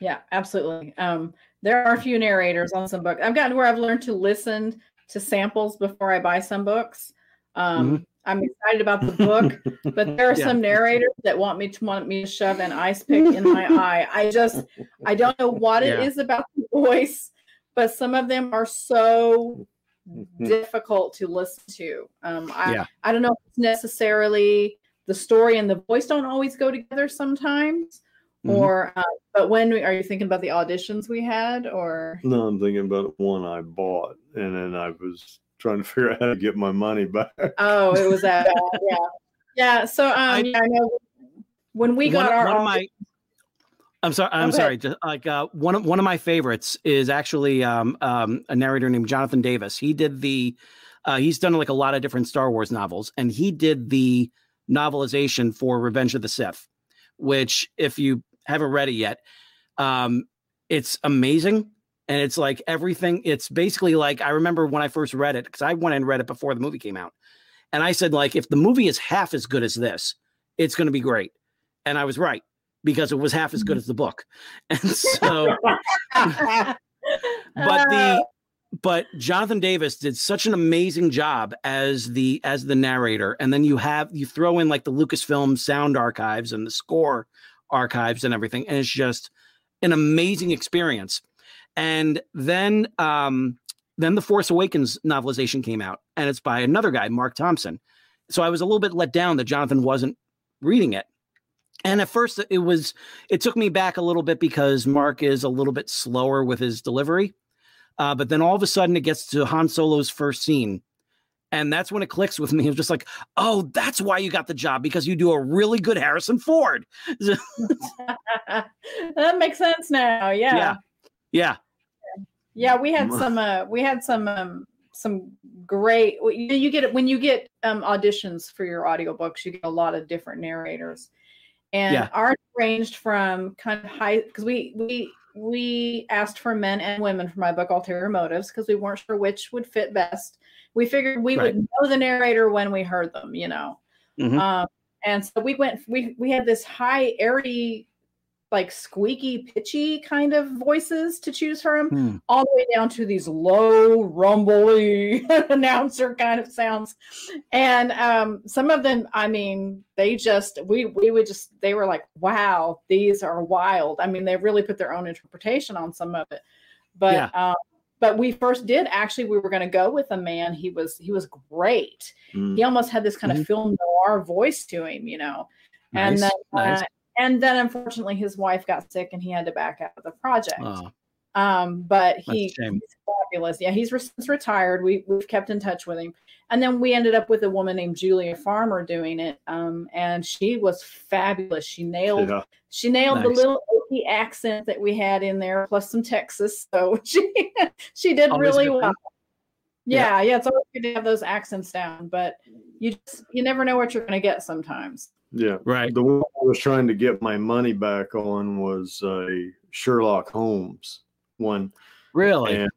Yeah, absolutely. Um, there are a few narrators on some books. I've gotten where I've learned to listen to samples before I buy some books. Um, Mhm. I'm excited about the book, but there are Yeah. some narrators that want me to want me to shove an ice pick in my eye. I just I don't know what it Yeah. is about the voice, but some of them are so difficult to listen to. Um, I Yeah. I don't know if it's necessarily the story and the voice don't always go together sometimes, Mhm. or uh, but when we, are you thinking about the auditions we had or No, I'm thinking about one I bought, and then I was trying to figure out how to get my money back. oh it was that bad. yeah yeah so um I- yeah I know when we got one, our one of my I'm sorry. I'm Okay. sorry. Just like uh, one of one of my favorites is actually um, um, a narrator named Jonathan Davis. He did the uh, he's done like a lot of different Star Wars novels, and he did the novelization for Revenge of the Sith, which if you haven't read it yet, um, it's amazing. And it's like everything. It's basically like I remember when I first read it because I went and read it before the movie came out, and I said like if the movie is half as good as this, it's going to be great. And I was right because it was half as good as the book. And so, but Uh, the but Jonathan Davis did such an amazing job as the as the narrator, and then you have you throw in like the Lucasfilm sound archives and the score archives and everything, and it's just an amazing experience. And then um then the Force Awakens novelization came out, and it's by another guy, Marc Thompson. So I was a little bit let down that Jonathan wasn't reading it. And at first it was it took me back a little bit because Mark is a little bit slower with his delivery. Uh, but then all of a sudden it gets to Han Solo's first scene. And that's when it clicks with me. It was just like, oh, that's why you got the job because you do a really good Harrison Ford. that makes sense now yeah Yeah. Yeah. Yeah, we had Mm. some. Uh, we had some. Um, some great. You, you get it when you get um, auditions for your audiobooks. You get a lot of different narrators, and Yeah. ours ranged from kind of high because we we we asked for men and women for my book Ulterior Motives because we weren't sure which would fit best. We figured we Right. would know the narrator when we heard them, you know. Mhm. Um, and so we went. We we had this high airy, like squeaky, pitchy kind of voices to choose from Hmm. all the way down to these low, rumbly announcer kind of sounds. And um, some of them, I mean, they just we we would just they were like, wow, these are wild. I mean, they really put their own interpretation on some of it. But Yeah. um, but we first did actually we were going to go with a man. He was he was great. Mm. He almost had this kind Mhm. of film noir voice to him, you know. nice. And then nice. uh, and then unfortunately his wife got sick and he had to back out of the project. Oh, Um, but he, he's fabulous. Yeah, he's since retired. We we've kept in touch with him, and then we ended up with a woman named Julia Farmer doing it. Um, and she was fabulous. She nailed Yeah. she nailed the little Okie accent that we had in there, plus some Texas. So she she did Always really good well. thing. Yeah, yeah, it's always good to have those accents down, but you just you never know what you're going to get sometimes. Yeah. right. The one I was trying to get my money back on was a Sherlock Holmes one. Really? And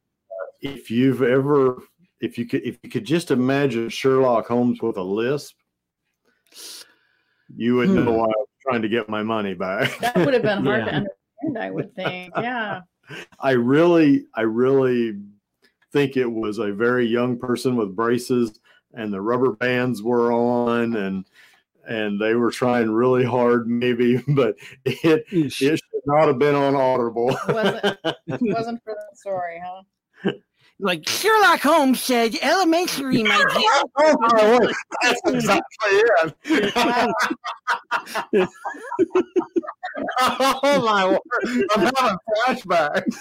if you've ever, if you could, if you could just imagine Sherlock Holmes with a lisp, you would know Hmm. why I was trying to get my money back. That would have been hard to understand, I would think. Yeah. I really, I really think it was a very young person with braces, and the rubber bands were on, and and they were trying really hard, maybe, but it Eesh. it should not have been on Audible. it Wasn't it wasn't for that story, huh? Like Sherlock Holmes said, elementary, my dear. oh my word, that's exactly it. oh my word, I'm having flashbacks.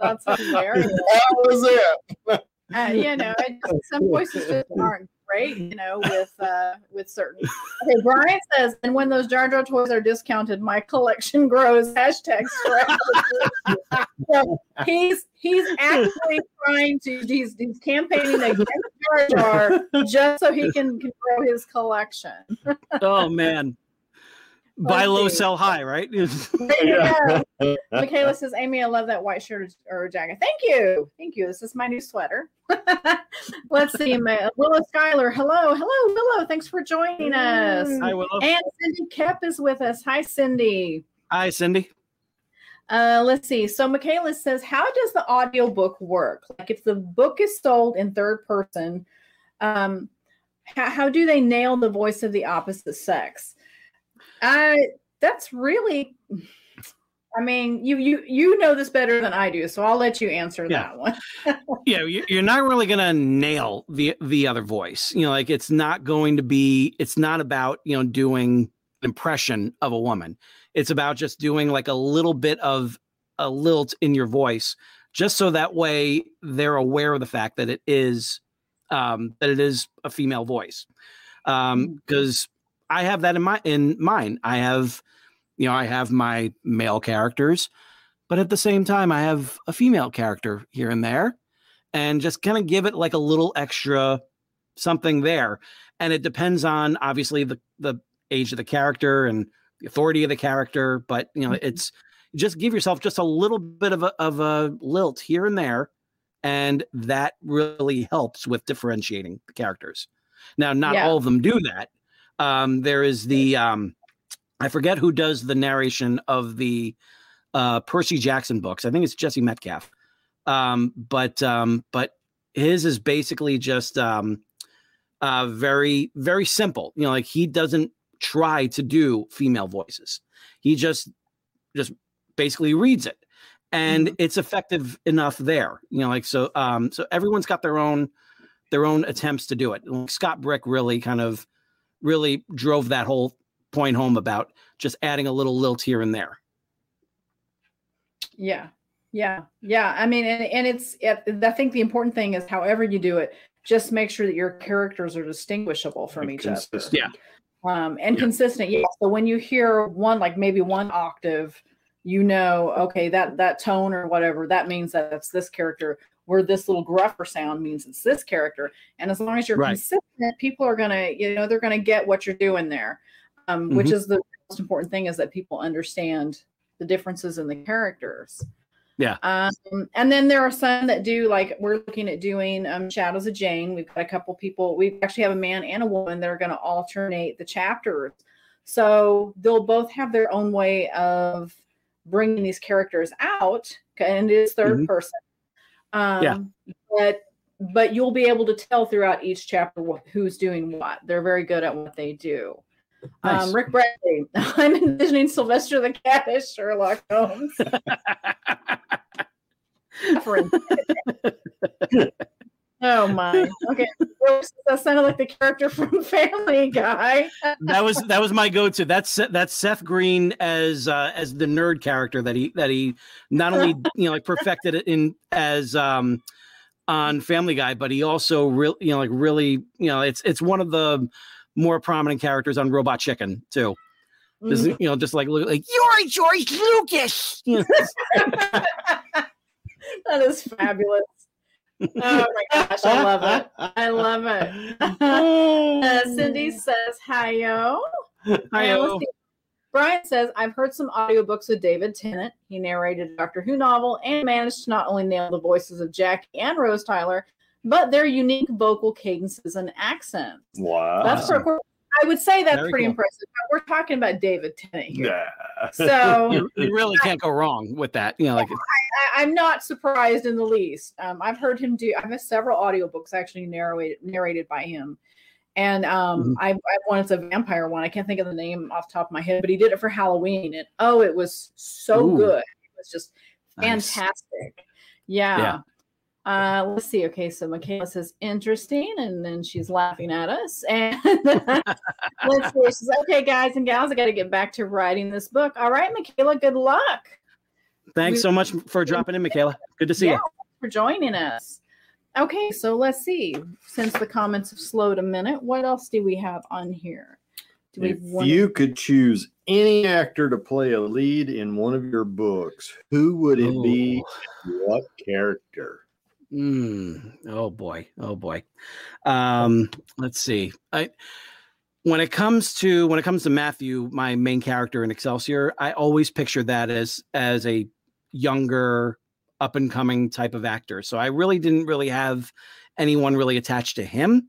That's hilarious. That was it. Uh, you know, it some voices just aren't great. You know, with uh, with certain. Okay, Brian says, and when those Jar Jar toys are discounted, my collection grows. Hashtag scrap. so he's he's actually trying to he's he's campaigning against Jar Jar just so he can, can grow his collection. Oh man. Buy low, sell high, right? yeah. Michaela says, Amy, I love that white shirt or jacket. Thank you. Thank you. This is my new sweater. Let's see. Willow Schuyler. Hello. Hello, Willow. Thanks for joining us. Hi, Willow. And Cindy Kep is with us. Hi, Cindy. Hi, Cindy. Uh, let's see. So Michaela says, how does the audiobook work? Like if the book is sold in third person, um, how, how do they nail the voice of the opposite sex? Uh, that's really I mean, you you you know this better than I do, so I'll let you answer Yeah. that one. yeah you- you're not really gonna nail the the other voice. You know like it's not going to be it's not about you know doing an impression of a woman. It's about just doing like a little bit of a lilt in your voice just so that way they're aware of the fact that it is um that it is a female voice. Um because i have that in my in mine i have you know i have my male characters but at the same time i have a female character here and there and just kind of give it like a little extra something there. And it depends on obviously the the age of the character and the authority of the character, but you know, Mhm. it's just give yourself just a little bit of a of a lilt here and there, and that really helps with differentiating the characters. Now, not Yeah. all of them do that. Um, there is the um, I forget who does the narration of the uh, Percy Jackson books. I think it's Jesse Metcalf. Um but um but his is basically just um uh very very simple. You know like he doesn't try to do female voices. He just just basically reads it. And it's effective enough there. You know like so um so everyone's got their own their own attempts to do it. Scott brick really kind of really drove that whole point home about just adding a little lilt here and there Yeah. Yeah. Yeah. I mean, and, and it's, it, I think the important thing is however you do it, just make sure that your characters are distinguishable from each other. Consistent. Yeah. Um, and Yeah. consistent. Yeah. So when you hear one, like maybe one octave, you know, okay, that, that tone or whatever, that means that it's this character where this little gruffer sound means it's this character. And as long as you're Right. consistent, people are going to, you know, they're going to get what you're doing there. Um, which Mm-hmm. is the most important thing is that people understand the differences in the characters. Yeah. Um, and then there are some that do like we're looking at doing um, Shadows of Jane. We've got a couple people. We actually have a man and a woman that are going to alternate the chapters, so they'll both have their own way of bringing these characters out, and it is 3rd Mhm. person. Um, Yeah. But but you'll be able to tell throughout each chapter what, who's doing what. They're very good at what they do. Nice. Um, Rick Bradley. I'm envisioning Sylvester the Cat as Sherlock Holmes. Oh my. Okay. That sounded like the character from Family Guy. that was that was my go-to. That's that's Seth Green as uh, as the nerd character that he that he not only you know like perfected it in as um on Family Guy, but he also really you know like really you know it's it's one of the more prominent characters on Robot Chicken too. Just, Mhm. you know, just like look like you're George Lucas. You know, that is fabulous. Oh my gosh, I love it. I love it. Uh, Cindy says, hi, yo. And let's Hi-yo. see. Brian says, I've heard some audiobooks with David Tennant. He narrated a Doctor Who novel and managed to not only nail the voices of Jackie and Rose Tyler, but their unique vocal cadences and accents. Wow. That's pretty cool. I would say that's Very pretty cool. impressive. But we're talking about David Tennant here. yeah. So you, you really can't go wrong with that. You know, like I, I'm not surprised in the least. Um, I've heard him do. I've had several audiobooks actually narrated narrated by him, and um, Mhm. I, I one it's a vampire one. I can't think of the name off the top of my head, but he did it for Halloween, and oh, it was so Ooh. good. It was just Nice. fantastic. Yeah. Yeah. Uh, let's see. Okay, so Michaela says interesting, and then she's laughing at us. And let's see. She says, "Okay, guys and gals, I got to get back to writing this book. All right, Michaela, good luck. Thanks so much for dropping in, Michaela. Good to see Yeah, you. for joining us. Okay, so let's see. Since the comments have slowed a minute, what else do we have on here? Do we If want- you could choose any actor to play a lead in one of your books, who would it be? What character? Mm, oh boy, oh boy. Um, let's see. I when it comes to when it comes to Matthew, my main character in Excelsior, I always picture that as as a younger, up and coming type of actor. So I really didn't really have anyone really attached to him,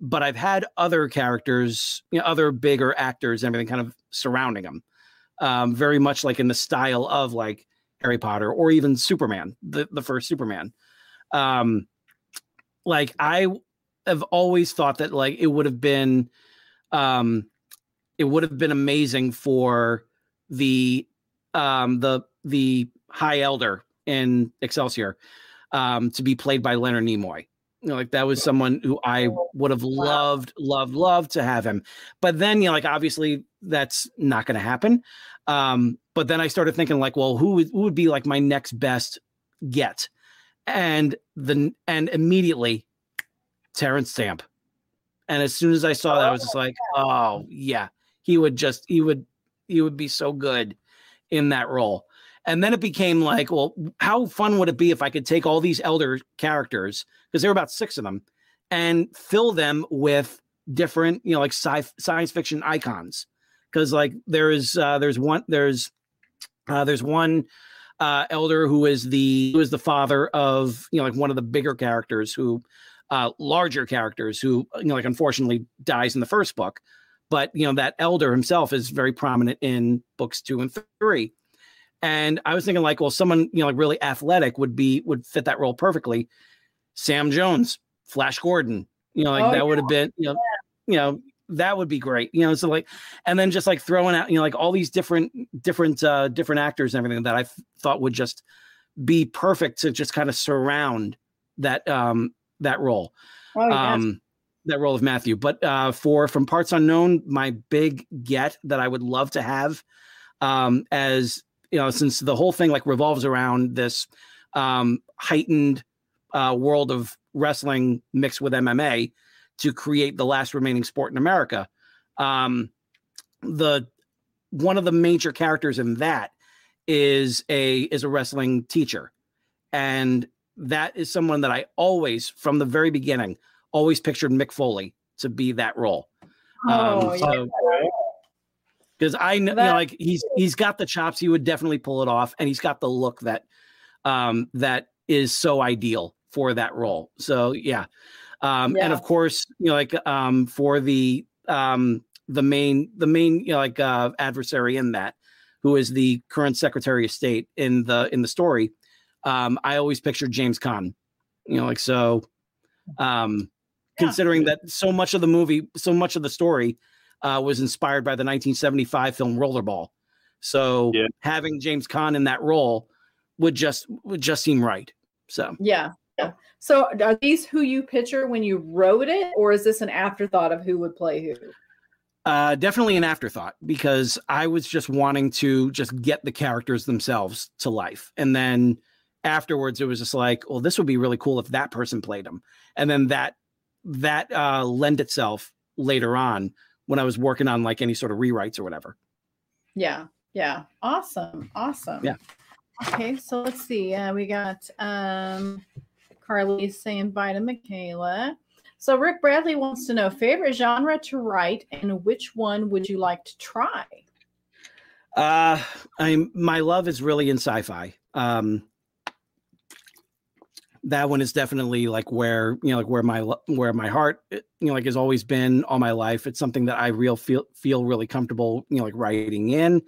but I've had other characters, you know, other bigger actors, and everything kind of surrounding him, um, very much like in the style of like Harry Potter or even Superman, the the first Superman. Um, like I have always thought that like it would have been um it would have been amazing for the um the the high elder in Excelsior um to be played by Leonard Nimoy. You know, like that was someone who I would have loved, loved, loved to have him. But then, you know, like obviously that's not going to happen. Um, but then I started thinking, like, well, who would, who would be like my next best get? And the and immediately Terrence Stamp. And as soon as I saw that, I was just like, oh yeah, he would just he would he would be so good in that role. And then it became like, well, how fun would it be if I could take all these elder characters, because there were about six of them, and fill them with different, you know, like sci- science fiction icons. Because like there is uh there's one there's uh there's one uh elder who is the who is the father of you know like one of the bigger characters who uh, larger characters who, you know, like unfortunately dies in the first book. But, you know, that elder himself is very prominent in books two and three. And I was thinking, like, well, someone, you know, like really athletic would be, would fit that role perfectly. Sam Jones, Flash Gordon, you know, like Oh, that yeah. would have been, you know, you know, that would be great. You know, so like, and then just like throwing out, you know, like all these different, different, uh, different actors and everything that I thought would just be perfect to just kind of surround that, um, that role Oh, yes. um that role of Matthew. But uh for from parts unknown, my big get that I would love to have um as you know, since the whole thing like revolves around this um heightened uh world of wrestling mixed with MMA to create the last remaining sport in America. Um the one of the major characters in that is a is a wrestling teacher. And that is someone that I always, from the very beginning, always pictured Mick Foley to be that role. oh, um, yeah. because I know, you know, like he's he's got the chops, he would definitely pull it off, and he's got the look that um that is so ideal for that role. So yeah. Um and of course, you know, like um for the um the main the main you know like uh adversary in that who is the current secretary of state in the in the story um i always pictured james Caan. you know like so um Yeah. considering that so much of the movie so much of the story uh was inspired by the 1975 film rollerball so Yeah. having james Caan in that role would just would just seem right so Yeah. Yeah. So are these who you picture when you wrote it, or is this an afterthought of who would play who? Uh, definitely an afterthought because I was just wanting to just get the characters themselves to life, and then afterwards it was just like, well, this would be really cool if that person played them, and then that that uh, lend itself later on when I was working on like any sort of rewrites or whatever. Yeah. Yeah. Awesome. Awesome. Yeah. Okay. So let's see. Uh, we got um, Carly saying bye to Michaela. So Rick Bradley wants to know favorite genre to write and which one would you like to try? Uh, I'm my love is really in sci-fi. Um, that one is definitely like where you know like where my where my heart eh, you know like has always been all my life. It's something that I real feel feel really comfortable you know like writing in.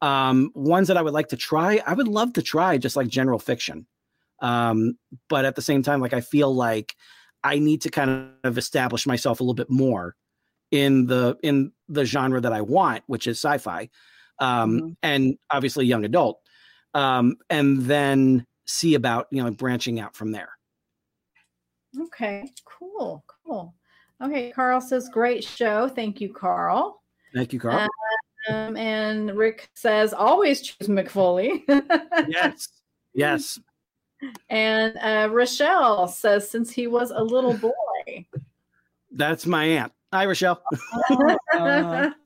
Um, ones that I would like to try, I would love to try just like general fiction. Um, but at the same time, like I feel like I need to kind of establish myself a little bit more in the in the genre that I want, which is sci-fi um, Mhm. and obviously young adult, um, and then see about you know branching out from there. Okay. Cool. Cool. Okay. Carl says great show. Thank you, Carl. Thank you, Carl. Um, and Rick says always choose Mick Foley. yes, yes. And uh, Rochelle says since he was a little boy. That's my aunt. Hi, Rochelle. Uh,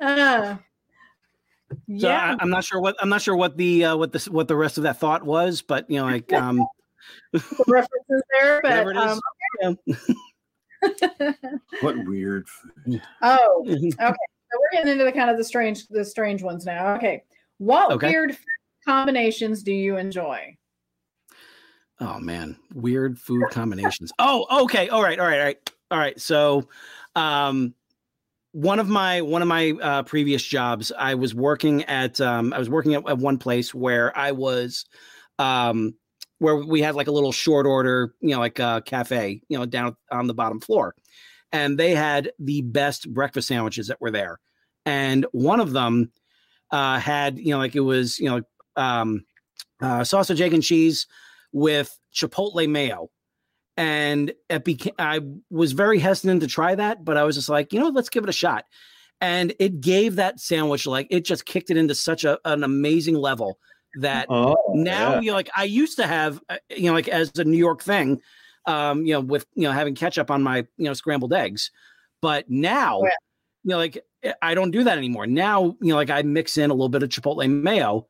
Uh, So yeah. I, I'm not sure what I'm not sure what the uh, what the what the rest of that thought was, but you know, like um, references there, but it is. um, yeah. What weird food. oh, okay. So we're getting into the kind of the strange, the strange ones now. Okay, what Okay. weird combinations do you enjoy? Oh man, weird food combinations. Oh, okay. All right. All right. All right. All right. So, um, one of my one of my uh, previous jobs, I was working at um, I was working at, at one place where I was, um, where we had like a little short order, you know, like a cafe, you know, down on the bottom floor, and they had the best breakfast sandwiches that were there, and one of them uh, had you know like it was you know um, uh, sausage egg and cheese with chipotle mayo. And it became i was very hesitant to try that but i was just like you know let's give it a shot. And it gave that sandwich like it just kicked it into such a, an amazing level that Oh, now yeah. you know like i used to have uh, you know like as a new york thing um you know with you know having ketchup on my you know scrambled eggs. But now Yeah. you know like i don't do that anymore. Now you know like i mix in a little bit of chipotle mayo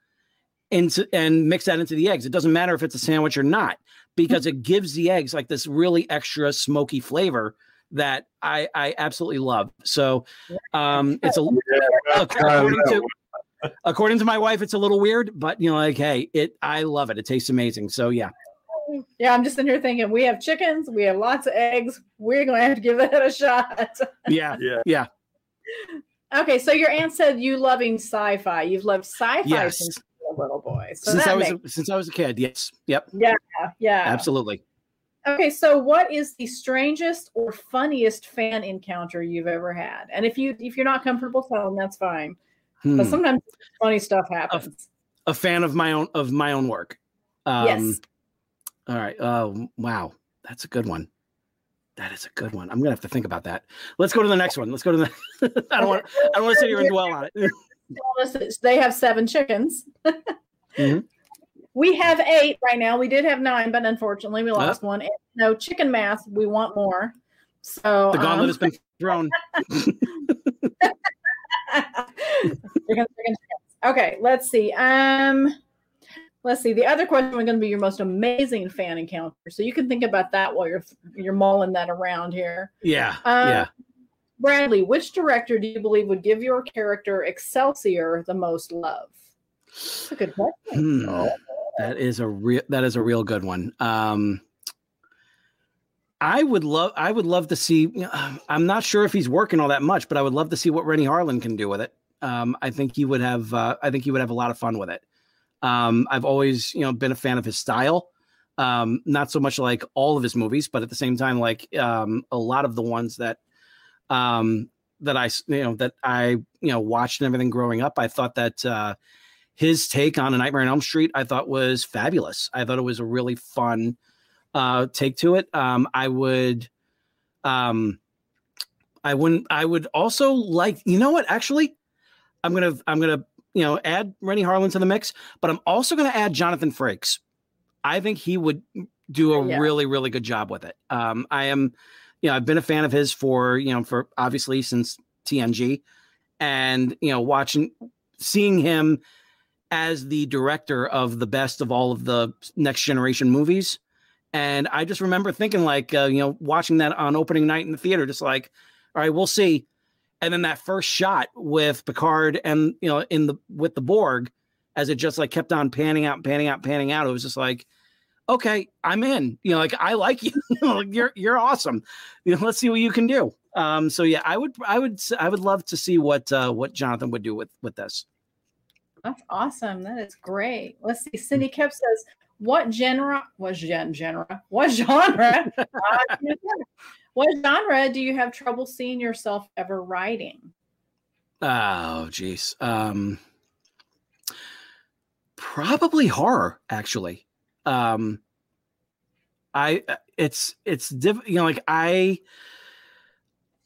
into and mix that into the eggs it doesn't matter if it's a sandwich or not because it gives the eggs like this really extra smoky flavor that i i absolutely love so um it's a according to according to my wife, it's a little weird, but you know, like, hey, it I love it. It tastes amazing. So yeah. Yeah, I'm just in here thinking we have chickens, we have lots of eggs. We're going to have to give that a shot. Yeah. Yeah. Yeah. okay, so your aunt said you loving sci-fi. You've loved sci-fi Yes. since you were a little boy. So since I was makes, a, since I was a kid. Yes. Yep. yeah. Yeah, absolutely. Okay, so what is the strangest or funniest fan encounter you've ever had? And if you if you're not comfortable telling, that's fine. Hmm. But sometimes funny stuff happens. A fan of my own of my own work. Um, yes. All right. Oh wow. That's a good one. That is a good one. I'm gonna have to think about that. Let's go to the next one. Let's go to the I don't want I don't want to sit here and dwell on it. Told us that They have seven chickens. Mhm. We have eight right now. We did have nine, but unfortunately we lost one. And no chicken math. We want more. So The gauntlet um, has been thrown. Okay, let's see. Um, let's see. The other question was going to be your most amazing fan encounter. So you can think about that while you're you're mulling that around here. Yeah. Um, yeah. Bradley, which director do you believe would give your character Excelsior the most love? That's a good question. Hmm. That is a real that is a real good one. Um I would love I would love to see you know, I'm not sure if he's working all that much, but I would love to see what Renny Harlin can do with it. Um I think he would have uh, I think he would have a lot of fun with it. Um I've always, you know, been a fan of his style. Um not so much like all of his movies, but at the same time like um a lot of the ones that um that I you know that I you know watched and everything growing up, I thought that uh his take on a Nightmare on Elm Street, I thought was fabulous. I thought it was a really fun uh, take to it. Um, I would, um, I wouldn't. I would also like. You know what? Actually, I'm gonna. I'm gonna. You know, add Renny Harlin to the mix, but I'm also gonna add Jonathan Frakes. I think he would do a Yeah. really, really good job with it. Um, I am, you know, I've been a fan of his for you know for obviously since TNG, and you know, watching, seeing him as the director of the best of all of the next generation movies. And I just remember thinking, like, uh, you know, watching that on opening night in the theater, just like, all right, we'll see. And then that first shot with Picard and, you know, in the with the Borg, as it just like kept on panning out, panning out, panning out, it was just like, okay, I'm in. You know, like I like you. You know, like, you're you're awesome. You know, let's see what you can do. Um, so yeah, I would I would I would love to see what uh, what Jonathan would do with with this. That's awesome. That is great. Let's see. Cindy Kep says, "What genre? What gen genre? What genre? Uh, what genre do you have trouble seeing yourself ever writing?" Oh, geez. Um, probably horror, actually. Um, I it's it's diff, you know like I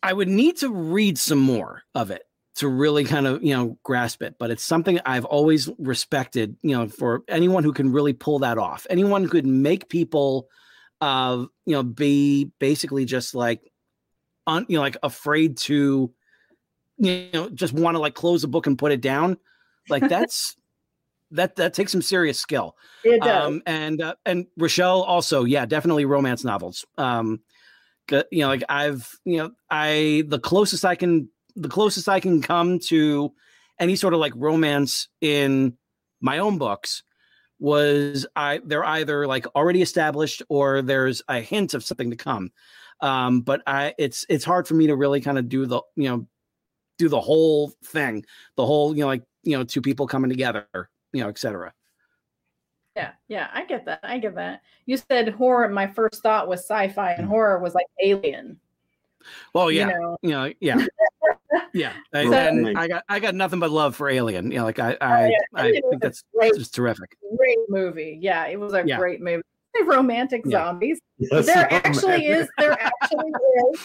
I would need to read some more of it to really kind of you know grasp it but it's something I've always respected you know for anyone who can really pull that off. Anyone who could make people uh you know be basically just like un, you know like afraid to you know just want to like close a book and put it down like that's that that takes some serious skill It does. um and uh, and rochelle also yeah definitely romance novels um you know, like I've, you know, I the closest I can, the closest I can come to any sort of like romance in my own books was I they're either like already established or there's a hint of something to come. Um, but I it's it's hard for me to really kind of do the you know do the whole thing, the whole you know like you know two people coming together, you know, etc. Yeah, yeah, I get that. I get that. You said horror. My first thought was sci-fi, and mm. horror was like Alien. Well, yeah, You know, you know, yeah, yeah. I, So- and I got I got nothing but love for Alien. You know, like I oh, I, yeah, I think that's great, just terrific. great movie. Yeah, it was a Yeah. great movie. They're romantic Yeah. zombies. Yes, there oh, actually is. There actually is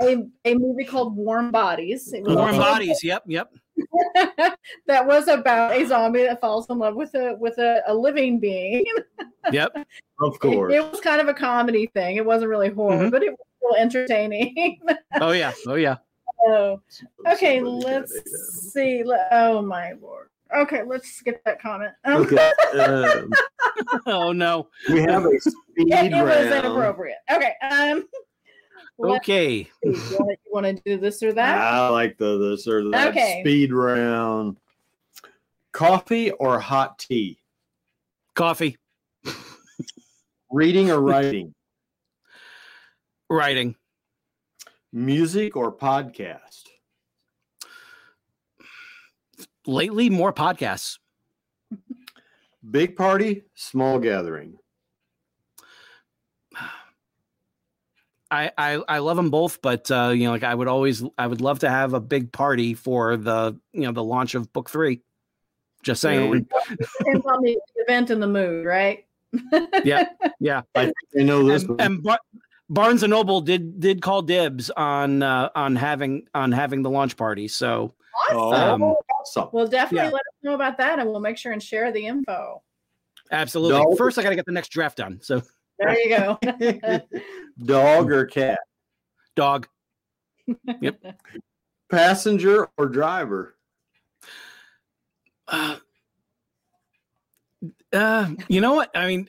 a, a movie called Warm Bodies. Warm bodies. Yep, yep. that was about a zombie that falls in love with a with a, a living being. Yep. Of course. it was kind of a comedy thing. It wasn't really horror, Mhm. but it was still entertaining. Oh yeah. Oh yeah. oh, okay. Somebody's Let's see. Oh my lord. Okay, let's skip that comment. Um, Okay. um, Oh no. we have a speed it, it was inappropriate. Okay. Um. Let's Okay. You want to do this or that? I like the this or that Okay. speed round. Coffee or hot tea? Coffee. Reading or writing? Writing. Music or podcast? Lately, more podcasts. Big party, small gathering. I, I I love them both, but uh, you know, like I would always, I would love to have a big party for the you know the launch of book three. Just There we saying. Depends on the event and the mood, right? Yeah, yeah. I I know this And, and Bar- Barnes and Noble did did call dibs on uh, on having on having the launch party. So Oh, Um, awesome. Well, definitely Yeah. let us know about that, and we'll make sure and share the info. absolutely. Dog- First, I got to get the next draft done. So There you go. Dog or cat? dog. Yep. Passenger or driver? Uh, uh, you know what? I mean,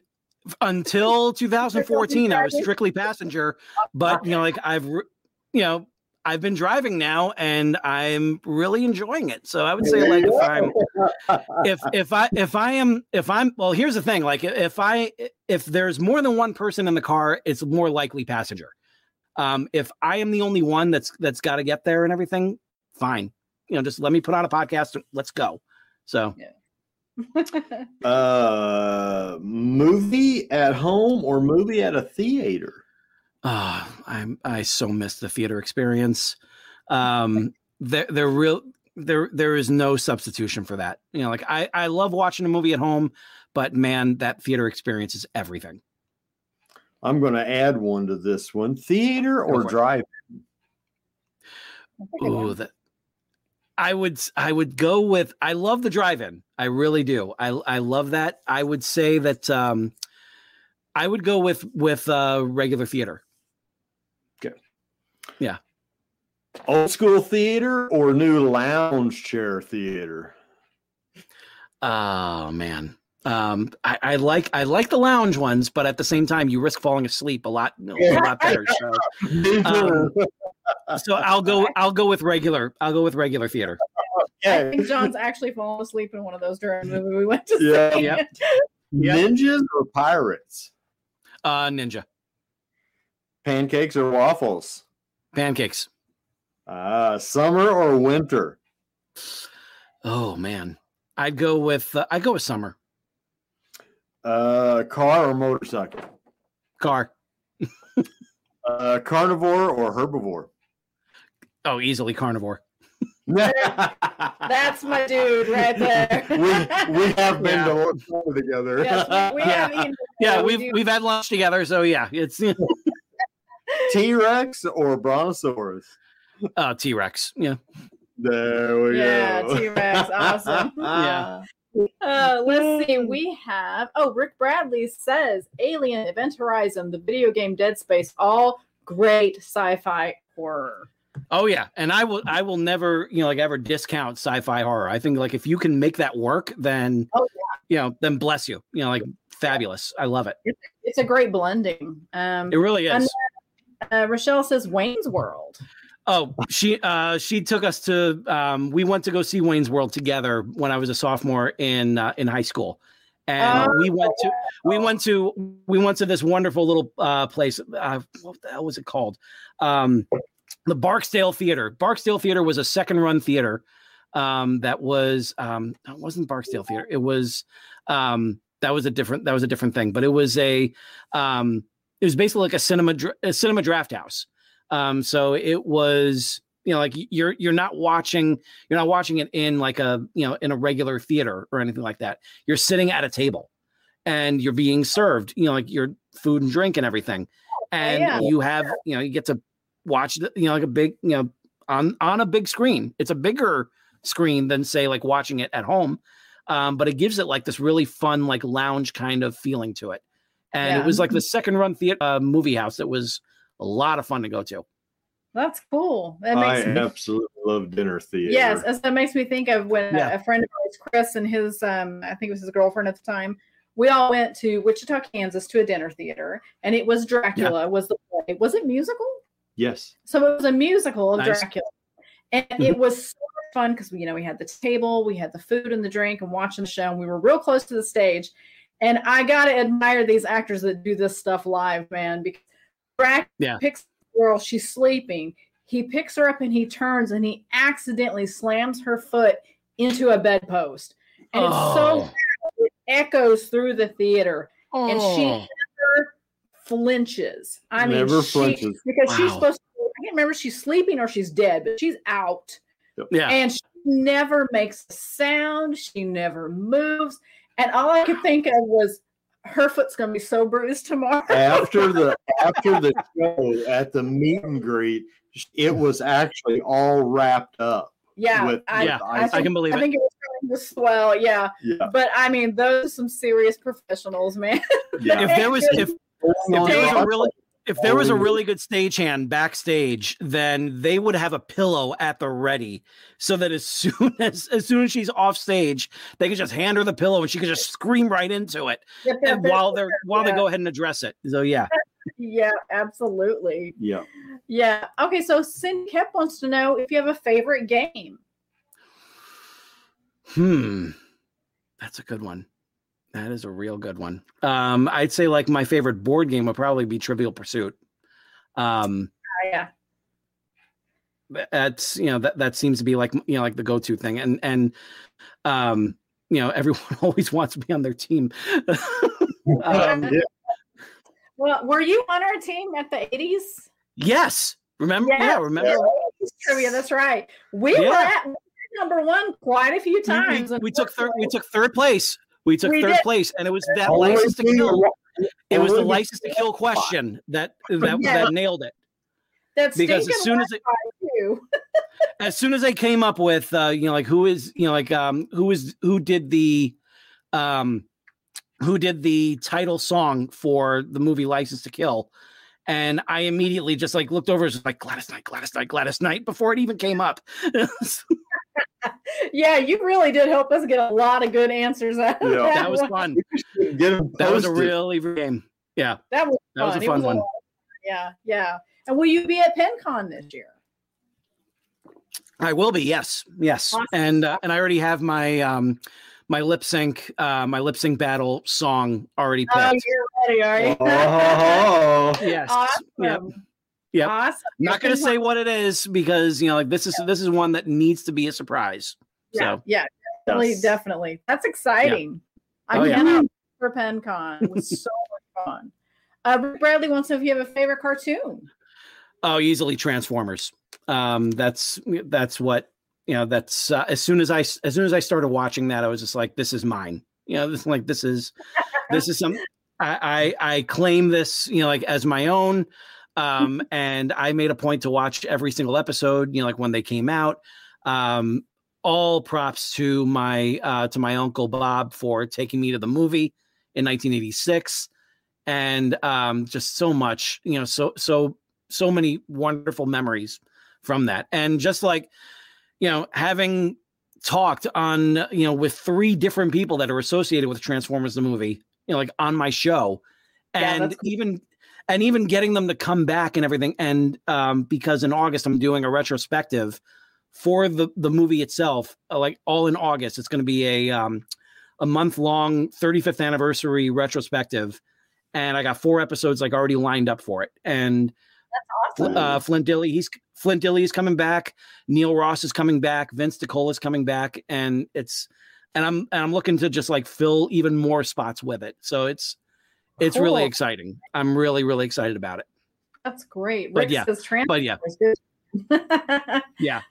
until 2014, I was strictly passenger, but you know, like I've, you know, I've been driving now, and I'm really enjoying it. So I would say, like, if I'm, if if I if I am if I'm well, here's the thing: like, if I if there's more than one person in the car, it's more likely passenger. Um, if I am the only one that's that's got to get there and everything, fine. You know, just let me put on a podcast. and Let's go. So. Uh, movie at home or movie at a theater? Ah, I'm I so miss the theater experience. Um, there there real there there is no substitution for that. You know, like I I love watching a movie at home, but man, that theater experience is everything. I'm going to add one to this one. Theater or drive? Ooh, that I would s- I would go with I love the drive-in. I really do. I I love that. I would say that um I would go with with uh regular theater. Old school theater or new lounge chair theater? Oh man. Um, I, I like I like the lounge ones, but at the same time, you risk falling asleep a lot, a lot better. So, Um, so I'll go I'll go with regular I'll go with regular theater. I think John's actually fallen asleep in one of those during the movie we went to Yeah. see. Yep. Ninjas or pirates? Uh, ninja Pancakes or waffles? Pancakes. Ah, summer or winter? Oh man, I'd go with uh, I'd go with summer Uh, car or motorcycle? car. Uh, carnivore or herbivore? Oh, easily carnivore. That's my dude right there. we we have been Yeah. to lunch together. Yes, we, we have. Yeah, we we've we've had lunch together, so yeah, it's T Rex or Brontosaurus? uh, T Rex. Yeah, There we Yeah, go. Yeah, T-Rex, awesome. Yeah. Uh, let's see. We have. Oh, Rick Bradley says Alien, Event Horizon, the video game Dead Space, all great sci-fi horror. Oh yeah, and I will I will never you know like ever discount sci-fi horror. I think like if you can make that work, then Oh, yeah. you know then bless you. You know like fabulous. I love it. It's a great blending. Um, It really And is. Uh, Rochelle says Wayne's World. Oh, she uh she took us to um we went to go see Wayne's World together when I was a sophomore in uh, in high school. And Oh, we went to we went to we went to this wonderful little uh place uh what the hell was it called? Um the Barksdale Theater. Barksdale Theater was a second run theater um that was um it wasn't Barksdale Theater. It was um that was a different that was a different thing, but it was a um it was basically like a cinema a cinema draft house. Um, so it was, you know, like you're you're not watching you're not watching it in like a you know in a regular theater or anything like that. You're sitting at a table, and you're being served, you know, like your food and drink and everything, and yeah. you have you know you get to watch the, you know like a big you know on on a big screen. It's a bigger screen than say like watching it at home, um, but it gives it like this really fun like lounge kind of feeling to it. And Yeah. it was like the second run theater uh, movie house that was a lot of fun to go to. That's cool. That I me absolutely love dinner theater. Yes, as that makes me think of when Yeah. a friend of ours, Chris, and his um, I think it was his girlfriend at the time. We all went to Wichita, Kansas, to a dinner theater, and it was Dracula. Was the play? Was it musical? Yes. So it was a musical of Nice. Dracula, and it was so fun because you know we had the table, we had the food and the drink, and watching the show. And we were real close to the stage, and I gotta admire these actors that do this stuff live, man. Because Dracula Yeah. picks the girl, she's sleeping. He picks her up and he turns and he accidentally slams her foot into a bedpost, and it's so Oh. loud, it echoes through the theater and she Oh. never flinches. I mean, Never she- flinches. because she's supposed to. I can't remember if she's sleeping or she's dead, but she's out, yeah. and she never makes a sound. She never moves, and all I could think of was her foot's going to be so bruised tomorrow. After the after the show at the meet and greet, it was actually all wrapped up. yeah, with- I, Yeah, I, I think, can believe I it. think it was trying to swell. Yeah, Yeah. but I mean, those are some serious professionals, man. Yeah. If there was if if there was a Yeah. really if there was a really good stagehand backstage, then they would have a pillow at the ready, so that as soon as as soon as she's off stage, they could just hand her the pillow and she could just scream right into it, Yep, yep, and while they're while they go ahead and address it. So yeah, yeah, absolutely. Yeah. Yeah. Okay. So Cindy Kep wants to know if you have a favorite game. hmm, that's a good one. That is a real good one. Um, I'd say like my favorite board game would probably be Trivial Pursuit. Um, Oh, yeah. that's you know that that seems to be like you know like the go-to thing and and um you know everyone always wants to be on their team um, Yeah. Well, were you on our team at the 80s? yes remember yeah, remember Yeah, trivia. That's right. We were at number one quite a few We- we, times. we took third we took third place we took We third did. place and it was that Only license to kill. wa- it was the license to kill question that that, Yeah. that nailed it. That because as soon as it as soon as they came up with uh you know like who is you know like um who is who did the um who did the title song for the movie license to kill and i immediately just like looked over was like gladys knight gladys knight gladys knight before it even came up Yeah, you really did help us get a lot of good answers out Yeah. that. that was one. fun Get 'em that was a posted. really good game yeah That was That was a It fun one. lot. Yeah, yeah. And will you be at PenCon this year? i will be yes yes Awesome. and uh, and i already have my um my lip sync uh my lip sync battle song already Oh, picked you're ready, are you? Oh, yes awesome. yep Yep. Awesome. not going to say what it is because you know like this is this is one that needs to be a surprise Yeah, so yeah, definitely, Yes. definitely. That's exciting. I Oh, yeah. for PenCon. It was so much fun. Uh, Bradley wants to know if you have a favorite cartoon. oh easily transformers um that's that's what you know that's uh, as soon as i as soon as i started watching that i was just like this is mine you know this like this is this is some I, I i claim this you know like as my own um and i made a point to watch every single episode you know like when they came out. Um all props to my uh to my uncle bob for taking me to the movie in 1986 and um just so much you know so so so many wonderful memories from that. And just like you know having talked on you know with three different people that are associated with transformers the movie you know like on my show. And cool. even and even getting them to come back and everything. And um, because in August I'm doing a retrospective for the the movie itself, uh, like all in August. It's going to be a um, a month long 35th anniversary retrospective, and I got four episodes like already lined up for it. And that's Awesome. uh, Flint Dille, he's Flint Dille is coming back. Neil Ross is coming back. Vince DiCola is coming back, and it's and I'm and I'm looking to just like fill even more spots with it. So it's it's really exciting. I'm really really excited about it. That's great. But Rick yeah, says trans- But yeah, yeah.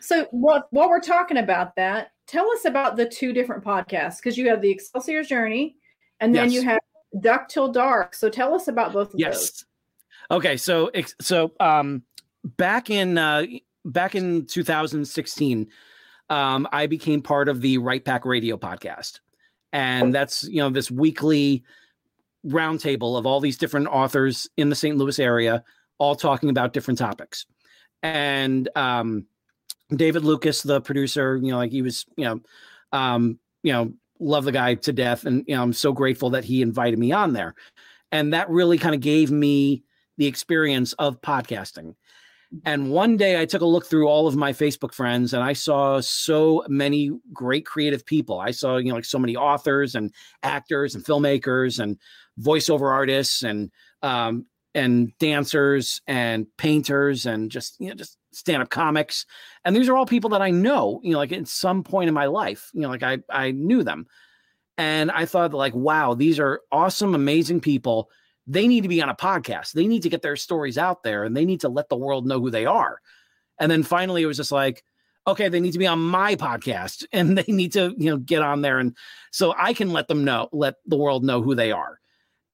so what while we're talking about that, tell us about the two different podcasts because you have the Excelsior Journey and then Yes. you have Duck Till Dark. So tell us about both of those. Yes. Okay, so so um back in uh back in 2016 um I became part of the Write Pack Radio podcast. And that's, you know, this weekly roundtable of all these different authors in the St. Louis area all talking about different topics. And um David Lucas, the producer, you know, like he was, you know, um, you know, love the guy to death. And you know, I'm so grateful that he invited me on there. And that really kind of gave me the experience of podcasting. And one day I took a look through all of my Facebook friends and I saw so many great creative people. I saw, you know, like so many authors and actors and filmmakers and voiceover artists and um and dancers and painters and just you know just stand-up comics. And these are all people that I know, you know, like at some point in my life, you know, like I I knew them. And I thought like, wow, these are awesome, amazing people they need to be on a podcast. They need to get their stories out there and they need to let the world know who they are. And then finally it was just like, okay, they need to be on my podcast and they need to, you know, get on there and so I can let them know, let the world know who they are.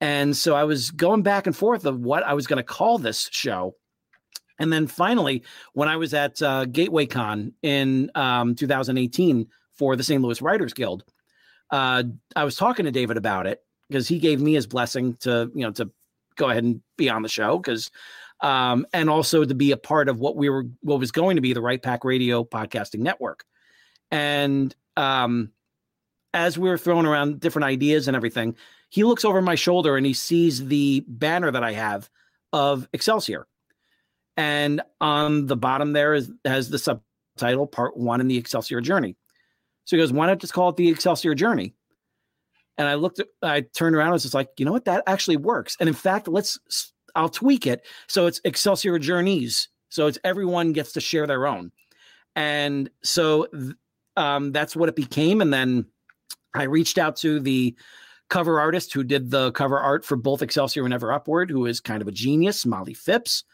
And so I was going back and forth of what I was going to call this show. And then finally, when I was at uh, Gateway Con in um, 2018 for the St. Louis Writers Guild, uh, I was talking to David about it because he gave me his blessing to you know to go ahead and be on the show because um and also to be a part of what we were what was going to be the write pack radio podcasting network and um as we were throwing around different ideas and everything he looks over my shoulder and he sees the banner that i have of excelsior. And on the bottom there is has the subtitle part one in the excelsior journey. So he goes why not just call it the excelsior journey? And I looked, I turned around, I was just like, you know what, that actually works. And in fact, let's, I'll tweak it so it's Excelsior Journeys, so it's everyone gets to share their own, and so um, that's what it became. And then I reached out to the cover artist who did the cover art for both Excelsior and Ever Upward, who is kind of a genius, Molly Phipps,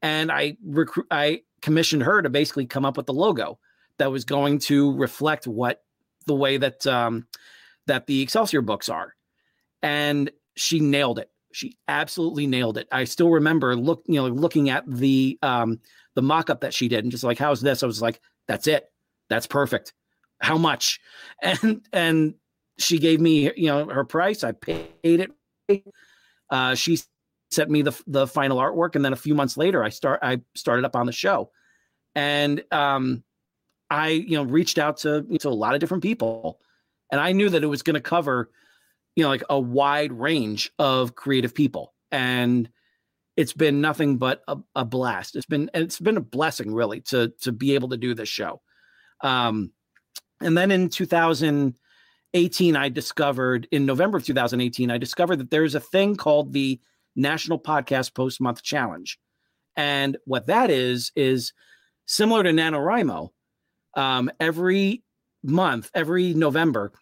and I recruit, I commissioned her to basically come up with the logo that was going to reflect what the way that um, that the Excelsior books are. And she nailed it. She absolutely nailed it. I still remember look, you know, looking at the um the mock-up that she did and just like, how's this? I was like, that's it. That's perfect. How much? And and she gave me, you know, her price. I paid it. Uh she sent me the the final artwork and then a few months later I start I started up on the show. And um I, you know, reached out to to a lot of different people and I knew that it was going to cover, you know, like a wide range of creative people, and it's been nothing but a, a blast. It's been it's been a blessing, really, to to be able to do this show. Um, and then in 2018, I discovered in November of 2018, I discovered that there's a thing called the National Podcast Post Month Challenge, and what that is is similar to NaNoWriMo. Um, every month, every November,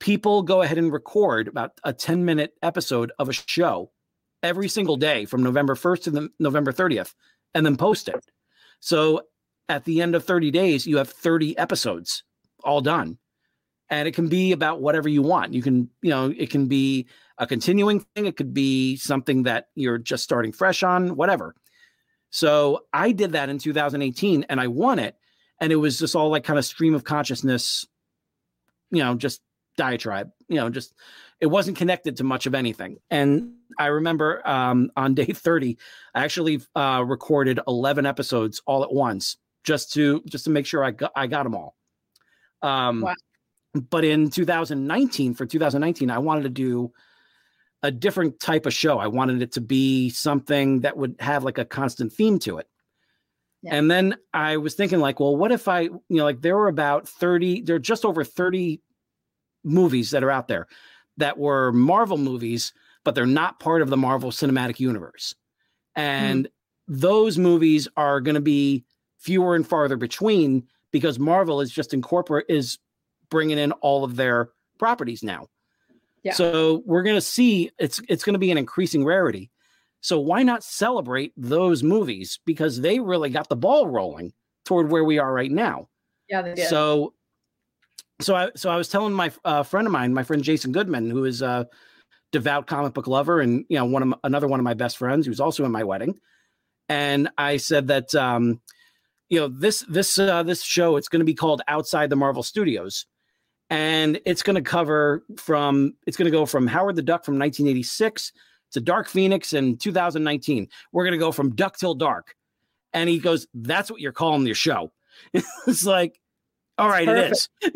people go ahead and record about a 10 minute episode of a show every single day from November 1st to the November 30th and then post it. So at the end of 30 days, you have 30 episodes all done. And it can be about whatever you want. You can, you know, it can be a continuing thing, it could be something that you're just starting fresh on, whatever. So I did that in 2018 and I won it and it was just all like kind of stream of consciousness you know just diatribe you know just it wasn't connected to much of anything and i remember um on day 30 i actually uh recorded 11 episodes all at once just to just to make sure i got i got them all um Wow. But in 2019 for 2019 i wanted to do a different type of show. I wanted it to be something that would have like a constant theme to it. Yeah. And then I was thinking, like, well, what if I, you know, like there were about 30, there are just over 30 movies that are out there that were Marvel movies, but they're not part of the Marvel Cinematic Universe. And mm-hmm. those movies are going to be fewer and farther between because Marvel is just incorporate is bringing in all of their properties now. Yeah. So we're going to see it's it's going to be an increasing rarity. So why not celebrate those movies because they really got the ball rolling toward where we are right now. Yeah, they did. So, so I so I was telling my uh, friend of mine, my friend Jason Goodman, who is a devout comic book lover, and you know one of my, another one of my best friends, who's also in my wedding, and I said that um, you know this this uh, this show it's going to be called Outside the Marvel Studios, and it's going to cover from it's going to go from Howard the Duck from 1986 to Dark Phoenix in 2019. We're going to go from duck till dark. And he goes, That's what you're calling your show. it's like, all right, it is.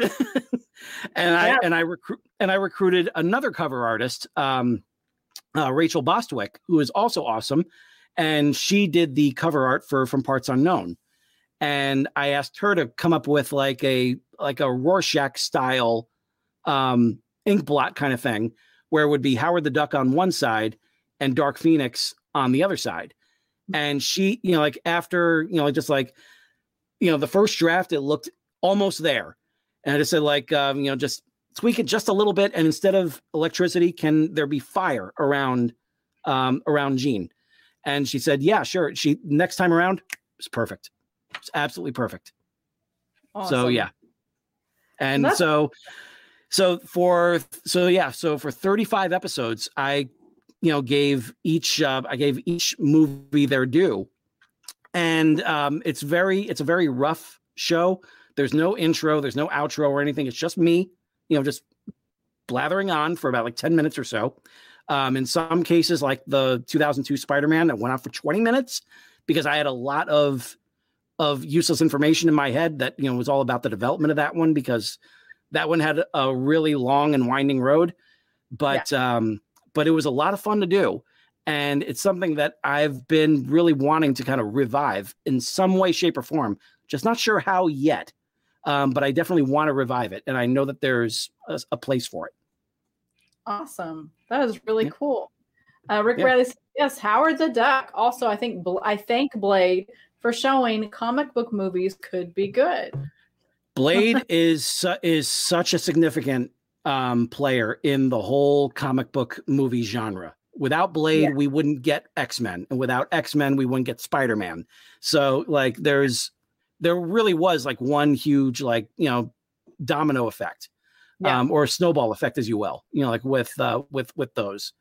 and I and I recruit and I recruited another cover artist, um, uh, Rachel Bostwick, who is also awesome. And she did the cover art for From Parts Unknown. And I asked her to come up with like a like a Rorschach style um ink blot kind of thing, where it would be Howard the Duck on one side and Dark Phoenix on the other side. And she, you know, like after, you know, just like, you know, the first draft, it looked almost there. And I just said, like, um, you know, just tweak it just a little bit. And instead of electricity, can there be fire around um around Jean? And she said, Yeah, sure. She next time around, it's perfect. It's absolutely perfect. So yeah. And That's- so so for so yeah, so for 35 episodes, I you know gave each uh, I gave each movie their due. And um it's very it's a very rough show. There's no intro, there's no outro or anything. It's just me, you know, just blathering on for about like 10 minutes or so. Um, in some cases, like the 2002 Spider-Man that went on for 20 minutes because I had a lot of of useless information in my head that you know was all about the development of that one because that one had a really long and winding road but um but it was a lot of fun to do and it's something that I've been really wanting to kind of revive in some way shape or form just not sure how yet um but I definitely want to revive it and I know that there's a, a place for it Awesome. That is really Yeah. cool. Uh, Rick Yeah. Bradley says, yes, Howard the Duck. Also, I think Bl- I thank Blade for showing comic book movies could be good. Blade is su- is such a significant um, player in the whole comic book movie genre. Without Blade, Yeah. we wouldn't get X Men, and without X Men, we wouldn't get Spider Man. So, like, there's there really was like one huge like you know domino effect, Yeah. um, or snowball effect, as you will, you know, like with uh, with with those,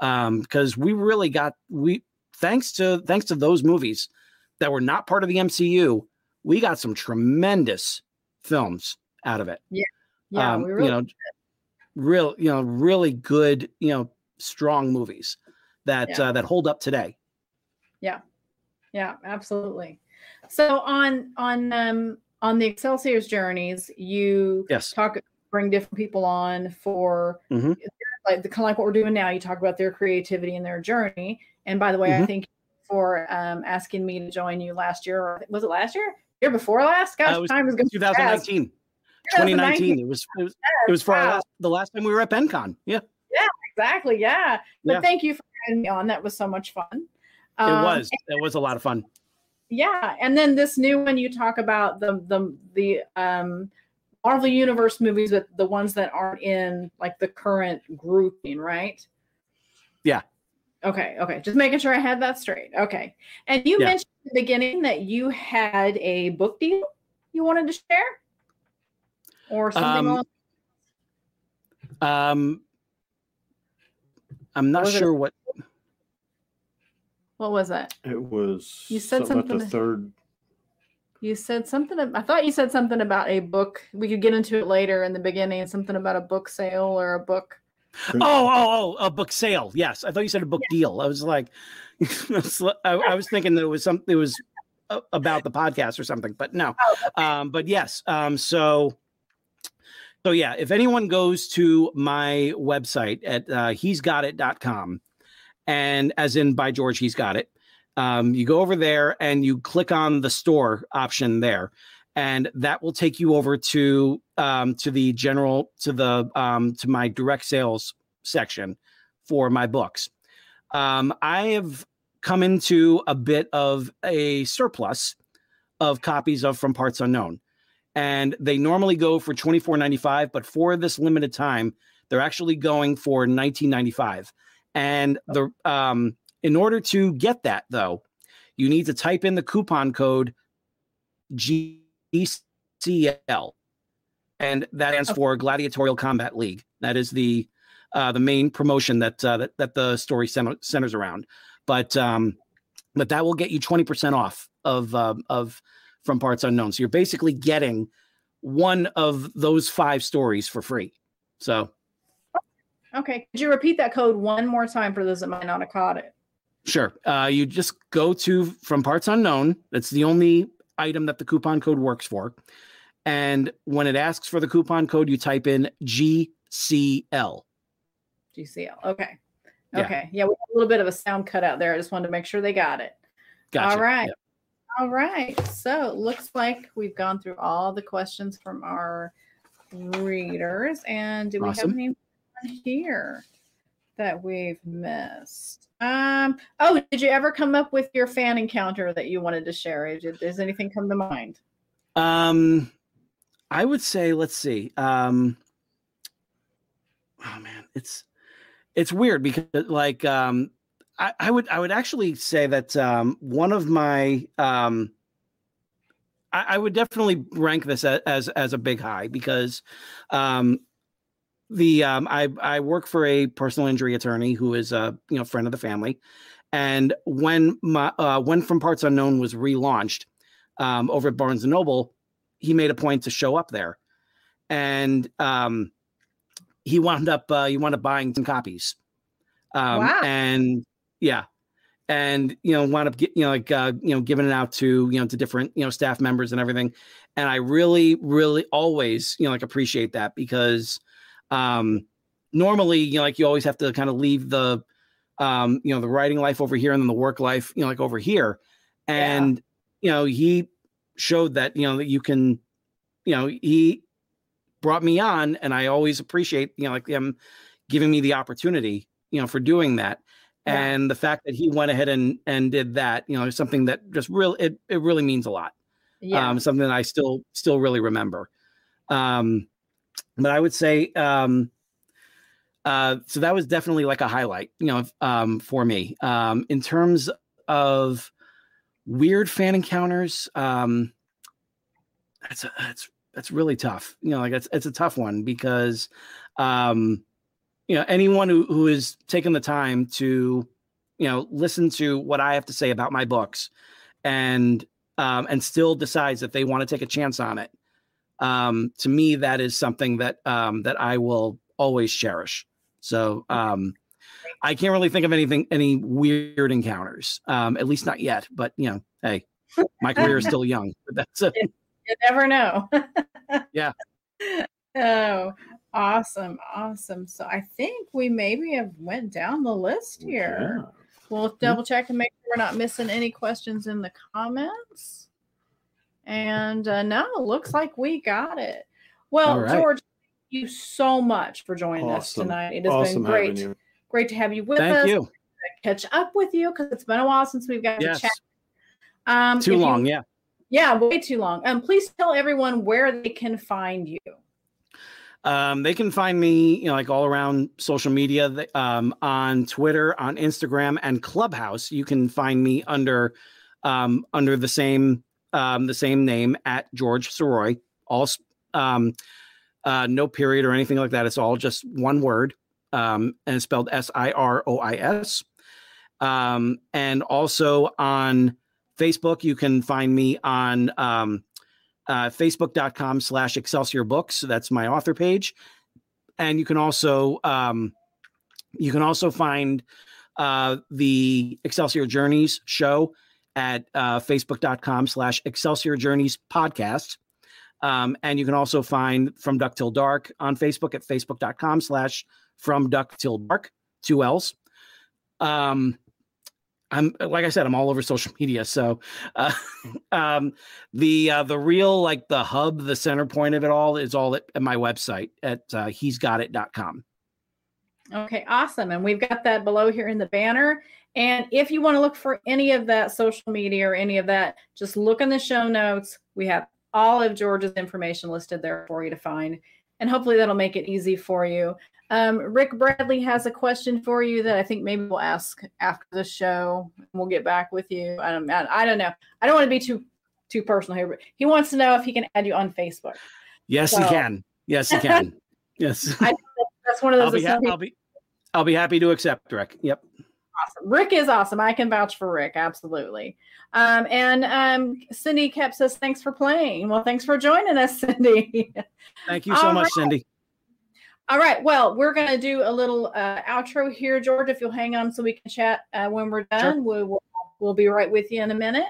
because we really got we thanks to thanks to those movies that were not part of the MCU, we got some tremendous films out of it. Yeah, um, we really you know, real, you know, really good, you know, strong movies that Yeah. uh, that hold up today. Yeah, Yeah, absolutely. So on on um on the Excelsior's journeys, you Yes. talk bring different people on for Mhm. like the kind of like what we're doing now. You talk about their creativity and their journey. And by the way, I Mhm. For um asking me to join you last year. Or was it last year? Year before last? Gosh, Uh, it was time is going 2019. 2019. It was it was, it was for wow. last, the last time we were at BenCon. Yeah, Yeah, Exactly. Yeah. But Yeah. thank you for having me on. That was so much fun. it Um, was. It was a lot of fun. Yeah, and then this new one you talk about the the the um Marvel Universe movies, but the ones that aren't in like the current grouping, right? Yeah. Okay, okay. Just making sure I had that straight. Okay. And you Yeah. mentioned at the beginning that you had a book deal you wanted to share? Or something Um, else? Um, I'm not was it? sure what. What was that? It was You said something about the third. You said something. I thought you said something about a book. We could get into it later in the beginning. Something about a book sale or a book. Oh, oh, oh, a book sale. Yes, I thought you said a book deal. I was like, I, I was thinking that it was something. It was about the podcast or something, but no. Oh, Um, but yes. Um, so So yeah, if anyone goes to my website at uh, he'sgotit.com, and as in by George, he's got it. Um, you go over there and you click on the store option there, and that will take you over to um, to the general to the um, to my direct sales section for my books. Um, I have come into a bit of a surplus of copies of From Parts Unknown and they normally go for twenty four ninety five, but for this limited time, they're actually going for nineteen ninety five. And the um, in order to get that though, you need to type in the coupon code GCL, and that stands for Gladiatorial Combat League. That is the uh, the main promotion that uh, that that the story centers around. But um, but that will get you twenty percent off of uh, of from parts unknown. So you're basically getting one of those five stories for free. So, okay, could you repeat that code one more time for those that might not have caught it? Sure. Uh, you just go to from parts unknown. That's the only item that the coupon code works for. And when it asks for the coupon code, you type in GCL. GCL. Okay. Okay. Yeah, yeah we have a little bit of a sound cut out there. I just wanted to make sure they got it. Gotcha. All right. All right. So it looks like we've gone through all the questions from our readers. And do we awesome. have any here that we've missed? Um, oh, did you ever come up with your fan encounter that you wanted to share? Did, does anything come to mind? Um, I would say, let's see. Um, oh man, it's it's weird because like um I, I, would I would actually say that um, one of my um, I, I, would definitely rank this as as, as a big high because um, the um, I I work for a personal injury attorney who is a you know friend of the family, and when my uh, when From Parts Unknown was relaunched um, over at Barnes and Noble, he made a point to show up there, and um, he wound up uh, he wound up buying some copies. Um, wow. And yeah. And you know, wound up get, you know like uh, you know giving it out to you know to different you know staff members and everything, and I really really always you know like appreciate that because um normally you know like you always have to kind of leave the um you know the writing life over here and then the work life you know like over here. And yeah. you know he showed that you know that you can you know he brought me on and i always appreciate you know like him giving me the opportunity you know for doing that. And the fact that he went ahead and and did that you know something that just really it, it really means a lot. Yeah. um something that i still still really remember. Um but i would say um uh so that was definitely like a highlight you know um for me um in terms of weird fan encounters um that's a, that's that's really tough you know like it's it's a tough one because um you know anyone who who is taking the time to you know listen to what I have to say about my books and um, and still decides that they want to take a chance on it. Um, to me, that is something that um, that I will always cherish. So um, I can't really think of anything any weird encounters, um, at least not yet. But you know, hey, my career is still young. But that's it. You never know. yeah. Oh, Awesome, awesome. So I think we maybe have went down the list here. Yeah. We'll mm-hmm. double check and make sure we're not missing any questions in the comments. And uh, no, looks like we got it. Well, right. George, thank you so much for joining awesome. us tonight. It has awesome been great, great to have you with thank us. You. Catch up with you because it's been a while since we've got yes. to chat. Um, too long, you, yeah. Yeah, way too long. Um, please tell everyone where they can find you. Um, they can find me, you know, like all around social media, um, on Twitter, on Instagram, and Clubhouse. You can find me under um, under the same um, the same name at George Sirois. All um, uh, no period or anything like that. It's all just one word, um, and it's spelled S I R O I S. Um, and also on Facebook, you can find me on um, uh, facebook.com slash excelsior books that's my author page and you can also um, you can also find uh, the excelsior journeys show at uh, facebook.com slash excelsior journeys podcast Um, and you can also find From Duck Till Dark on Facebook at facebook.com slash From Duck Till Dark, two L's. Um, I'm like I said, I'm all over social media. So, uh, um, the uh, the real like the hub, the center point of it all is all at, at my website at uh, he's got it.com. Okay, awesome. And we've got that below here in the banner. And if you want to look for any of that social media or any of that, just look in the show notes. We have all of George's information listed there for you to find. And hopefully that'll make it easy for you. Um, Rick Bradley has a question for you that I think maybe we'll ask after the show. We'll get back with you. I don't, I don't know. I don't want to be too too personal here, but he wants to know if he can add you on Facebook. Yes, so. he can. Yes, he can. yes. I, that's one of those. I'll be, ha- I'll be, I'll be happy to accept, Rick. Yep. Awesome. Rick is awesome. I can vouch for Rick. Absolutely. Um, and um, Cindy kept says, thanks for playing. Well, thanks for joining us, Cindy. Thank you so All much, right. Cindy. All right. Well, we're going to do a little uh, outro here, George. If you'll hang on so we can chat uh, when we're done, sure. we'll, we'll, we'll be right with you in a minute.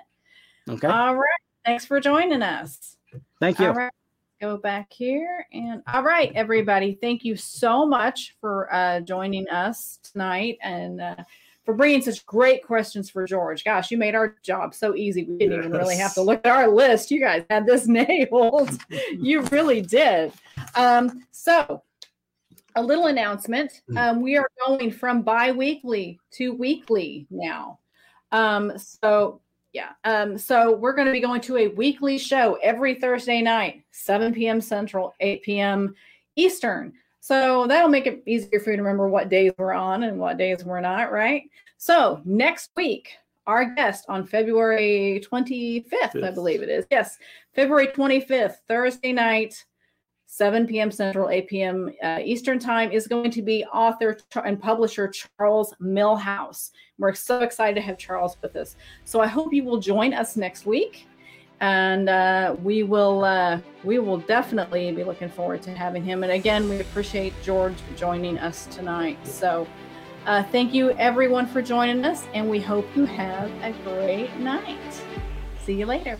Okay. All right. Thanks for joining us. Thank you. Go back here. And all right, everybody. Thank you so much for uh, joining us tonight and uh, for bringing such great questions for George. Gosh, you made our job so easy. We didn't yes. even really have to look at our list. You guys had this nailed. you really did. Um, so, a little announcement. Hmm. Um, we are going from bi-weekly to weekly now. Um, so yeah. Um, so we're going to be going to a weekly show every Thursday night, 7 p.m. Central, 8 p.m. Eastern. So that'll make it easier for you to remember what days we're on and what days we're not, right? So next week, our guest on February 25th, Fifth. I believe it is. Yes, February 25th, Thursday night, 7 p.m. Central, 8 p.m. Uh, Eastern Time is going to be author and publisher Charles Millhouse. We're so excited to have Charles with us. So I hope you will join us next week, and uh, we will uh, we will definitely be looking forward to having him. And again, we appreciate George joining us tonight. So uh, thank you everyone for joining us, and we hope you have a great night. See you later.